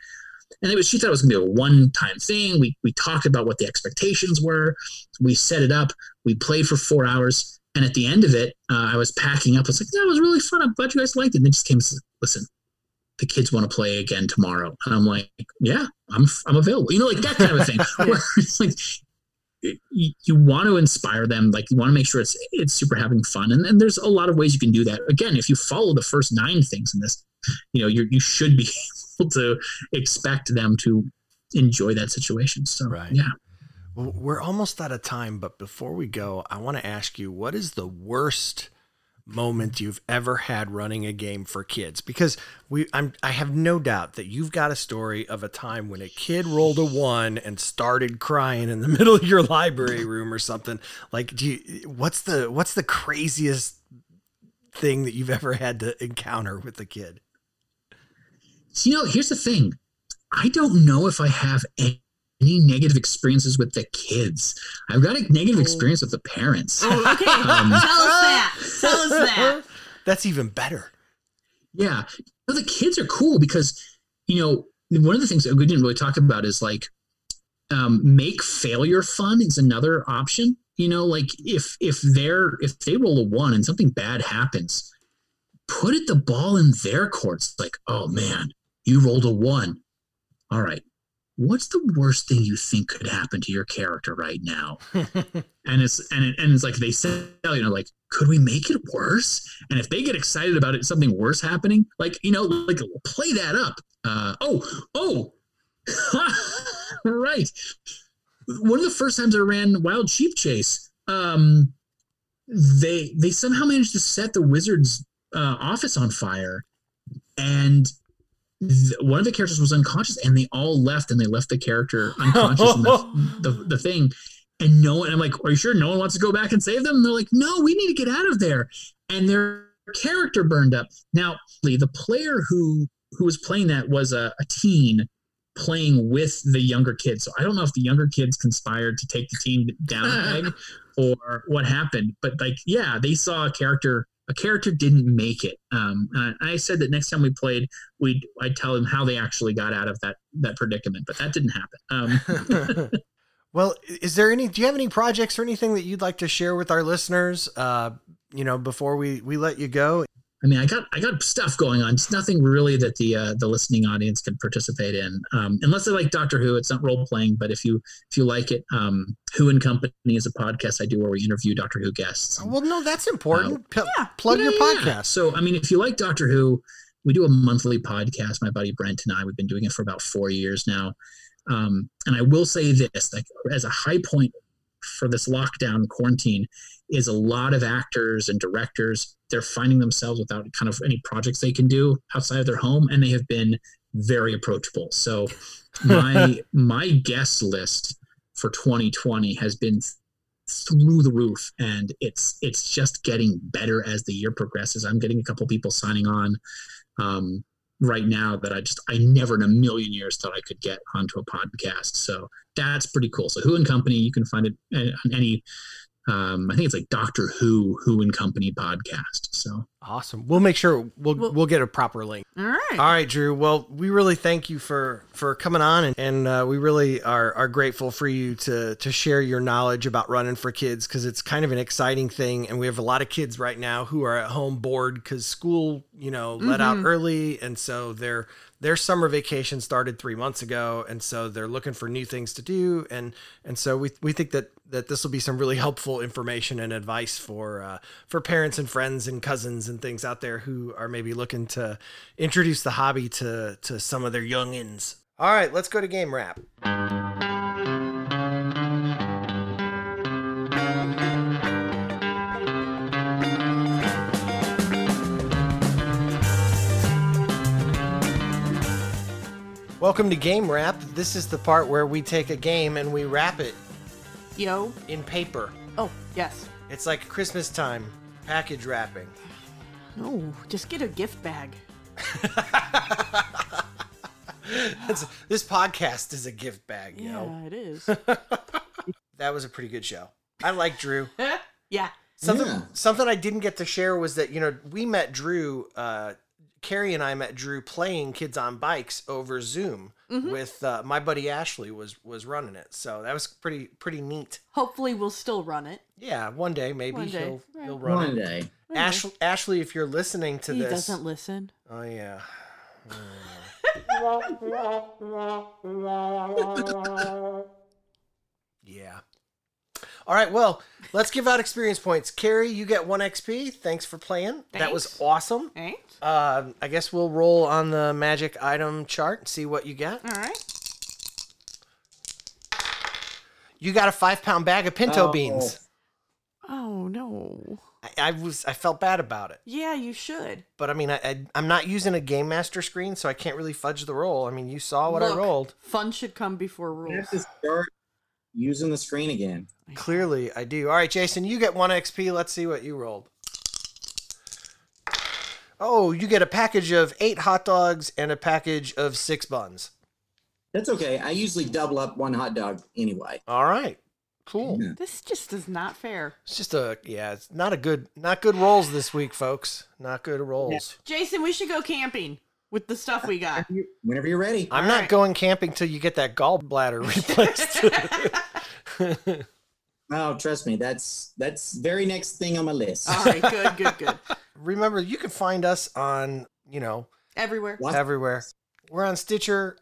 And it was she thought it was gonna be a one-time thing. We we talked about what the expectations were. We set it up. We played for four hours. And at the end of it, uh, I was packing up. I was like, that was really fun. I'm glad you guys liked it. And they just came and said, listen, the kids want to play again tomorrow. And I'm like, yeah, I'm I'm available. You know, like that kind of thing. Where it's like you, you want to inspire them like you want to make sure it's it's super having fun. And, and there's a lot of ways you can do that. Again if you follow the first nine things in this you know you you should be able to expect them to enjoy that situation. So right. yeah.
Well, we're almost out of time but before we go i want to ask you what is the worst moment you've ever had running a game for kids. Because we I'm I have no doubt that you've got a story of a time when a kid rolled a 1 and started crying in the middle of your library room or something. Like do you what's the what's the craziest thing that you've ever had to encounter with a kid?
You know here's the thing. I don't know if I have any any negative experiences with the kids. I've got a negative oh. experience with the parents.
Oh, okay. Um, Tell us that. Tell us that.
That's even better.
Yeah. No, the kids are cool because, you know, one of the things that we didn't really talk about is like um, make failure fun is another option. You know, like if if they're if they roll a one and something bad happens, put it the ball in their courts. Like, oh man, you rolled a one. All right, what's the worst thing you think could happen to your character right now? and it's and it, and it's like they say, you know, like, could we make it worse? And if they get excited about it, something worse happening, like you know, like play that up. Uh, oh, oh, right. One of the first times I ran Wild Sheep Chase, um, they they somehow managed to set the wizard's uh, office on fire, and one of the characters was unconscious and they all left and they left the character unconscious in the, the, the, thing. And no one i'm like are you sure no one wants to go back and save them? And they're like no we need to get out of there. And their character burned up. Now the player who who was playing that was a, a teen playing with the younger kids. So i don't know if the younger kids conspired to take the team down a peg or what happened but like yeah they saw a character a character didn't make it. Um, I said that next time we played, we I'd tell them how they actually got out of that that predicament, but that didn't happen. Um,
well, is there any? Do you have any projects or anything that you'd like to share with our listeners? Uh, you know, before we we let you go.
I mean, I got I got stuff going on. It's nothing really that the uh, the listening audience can participate in, um, unless they like Doctor Who. It's not role playing, but if you if you like it, um, Who and Company is a podcast I do where we interview Doctor Who guests.
well, no, that's important. Uh, P- yeah, plug yeah, your podcast. Yeah.
So, I mean, if you like Doctor Who, we do a monthly podcast. My buddy Brent and I, we've been doing it for about four years now. Um, and I will say this, like as a high point for this lockdown quarantine, is a lot of actors and directors they're finding themselves without kind of any projects they can do outside of their home and they have been very approachable. So my my guest list for 2020 has been through the roof and it's it's just getting better as the year progresses. I'm getting a couple people signing on um, right now that i just i never in a million years thought i could get onto a podcast. So that's pretty cool. So who and company you can find it on any Um, I think it's like Doctor Who, Who and Company podcast. So
Awesome. We'll make sure we'll
Well-
we'll get a proper link.
All right.
All right, Drew. Well, we really thank you for for coming on, and, and uh, we really are are grateful for you to to share your knowledge about running for kids because it's kind of an exciting thing, and we have a lot of kids right now who are at home bored because school, you know, let out early, and so their their summer vacation started three months ago, and so they're looking for new things to do, and and so we we think that that this will be some really helpful information and advice for uh, for parents and friends and cousins and things out there who are maybe looking to introduce the hobby to to some of their youngins. All right, let's go to game wrap. Welcome to Game Wrap. This is the part where we take a game and we wrap it
Yo.
in paper.
Oh, yes.
It's like Christmas time, package wrapping.
No, just get a gift bag.
It's- this podcast is a gift bag, you
Yeah, it is.
That was a pretty good show. I like Drew.
yeah.
Something
Yeah.
something I didn't get to share was that you know we met Drew. Uh, Carrie and I met Drew playing Kids on Bikes over Zoom with uh, my buddy Ashley was was running it. So that was pretty pretty neat.
Hopefully, we'll still run it.
Yeah, one day maybe
One day,
he'll
right.
he'll run
One
it.
day.
Ash, Ashley, if you're listening to
he
this,
doesn't listen.
oh yeah. Yeah. All right. Well, let's give out experience points. Carrie, you get one XP. Thanks for playing. That was
Thanks.
awesome.
Thanks.
Um, I guess we'll roll on the magic item chart and see what you get.
All right.
You got a five pound bag of pinto
Oh.
beans.
Oh no.
I, I was I felt bad about it,
Yeah, you should.
but I mean I, I I'm not using a game master screen, so I can't really fudge the roll. I mean you saw what I
Look,
rolled.
Fun should come before rules.
have to start using the screen again.
Clearly I do. All right, Jason, you get one XP. Let's see what you rolled. Oh, you get a package of eight hot dogs and a package of six buns.
That's okay. I usually double up one hot dog anyway.
All right, cool.
Yeah.
This just is not fair.
It's just a yeah. It's not a good not good rolls this week, folks. Not good rolls.
Jason, we should go camping with the stuff we got.
Whenever you're ready.
I'm
All
not
right.
going camping till you get that gallbladder replaced.
Oh, trust me, that's that's very next thing on my list.
All right, good, good, good.
Remember, you can find us on you know
Everywhere.
Lots-
everywhere. We're on Stitcher,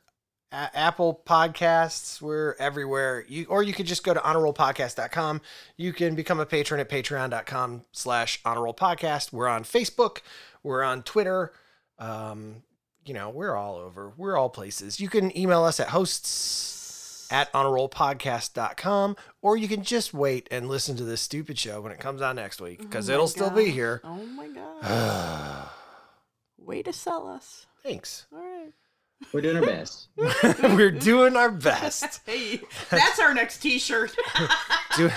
A- Apple Podcasts. We're everywhere. You or you could just go to honorrollpodcast.com. You can become a patron at patreon.com slash honorrollpodcast. We're on Facebook. We're on Twitter. Um, you know, we're all over. We're all places. You can email us at hosts at honorrollpodcast.com or you can just wait and listen to this stupid show when it comes out next week because
Oh
it'll still be here.
Oh my god. Way to sell us.
Thanks.
All right.
We're doing our best.
We're doing our best.
Hey, that's our next T-shirt.
Do,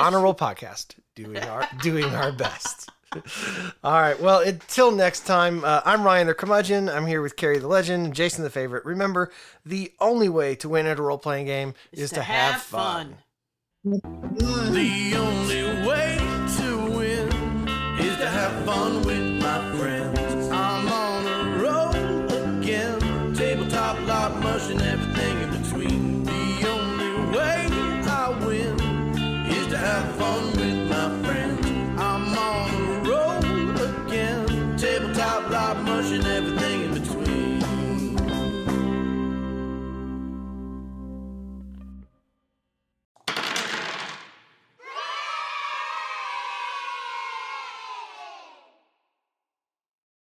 honor roll podcast. Doing our doing our best. All right. Well, until next time, uh, I'm Ryan the Curmudgeon. I'm here with Carrie the Legend and Jason the Favorite. Remember, the only way to win at a role playing game is, to, have, fun.
The only way to win is to have fun with my friends.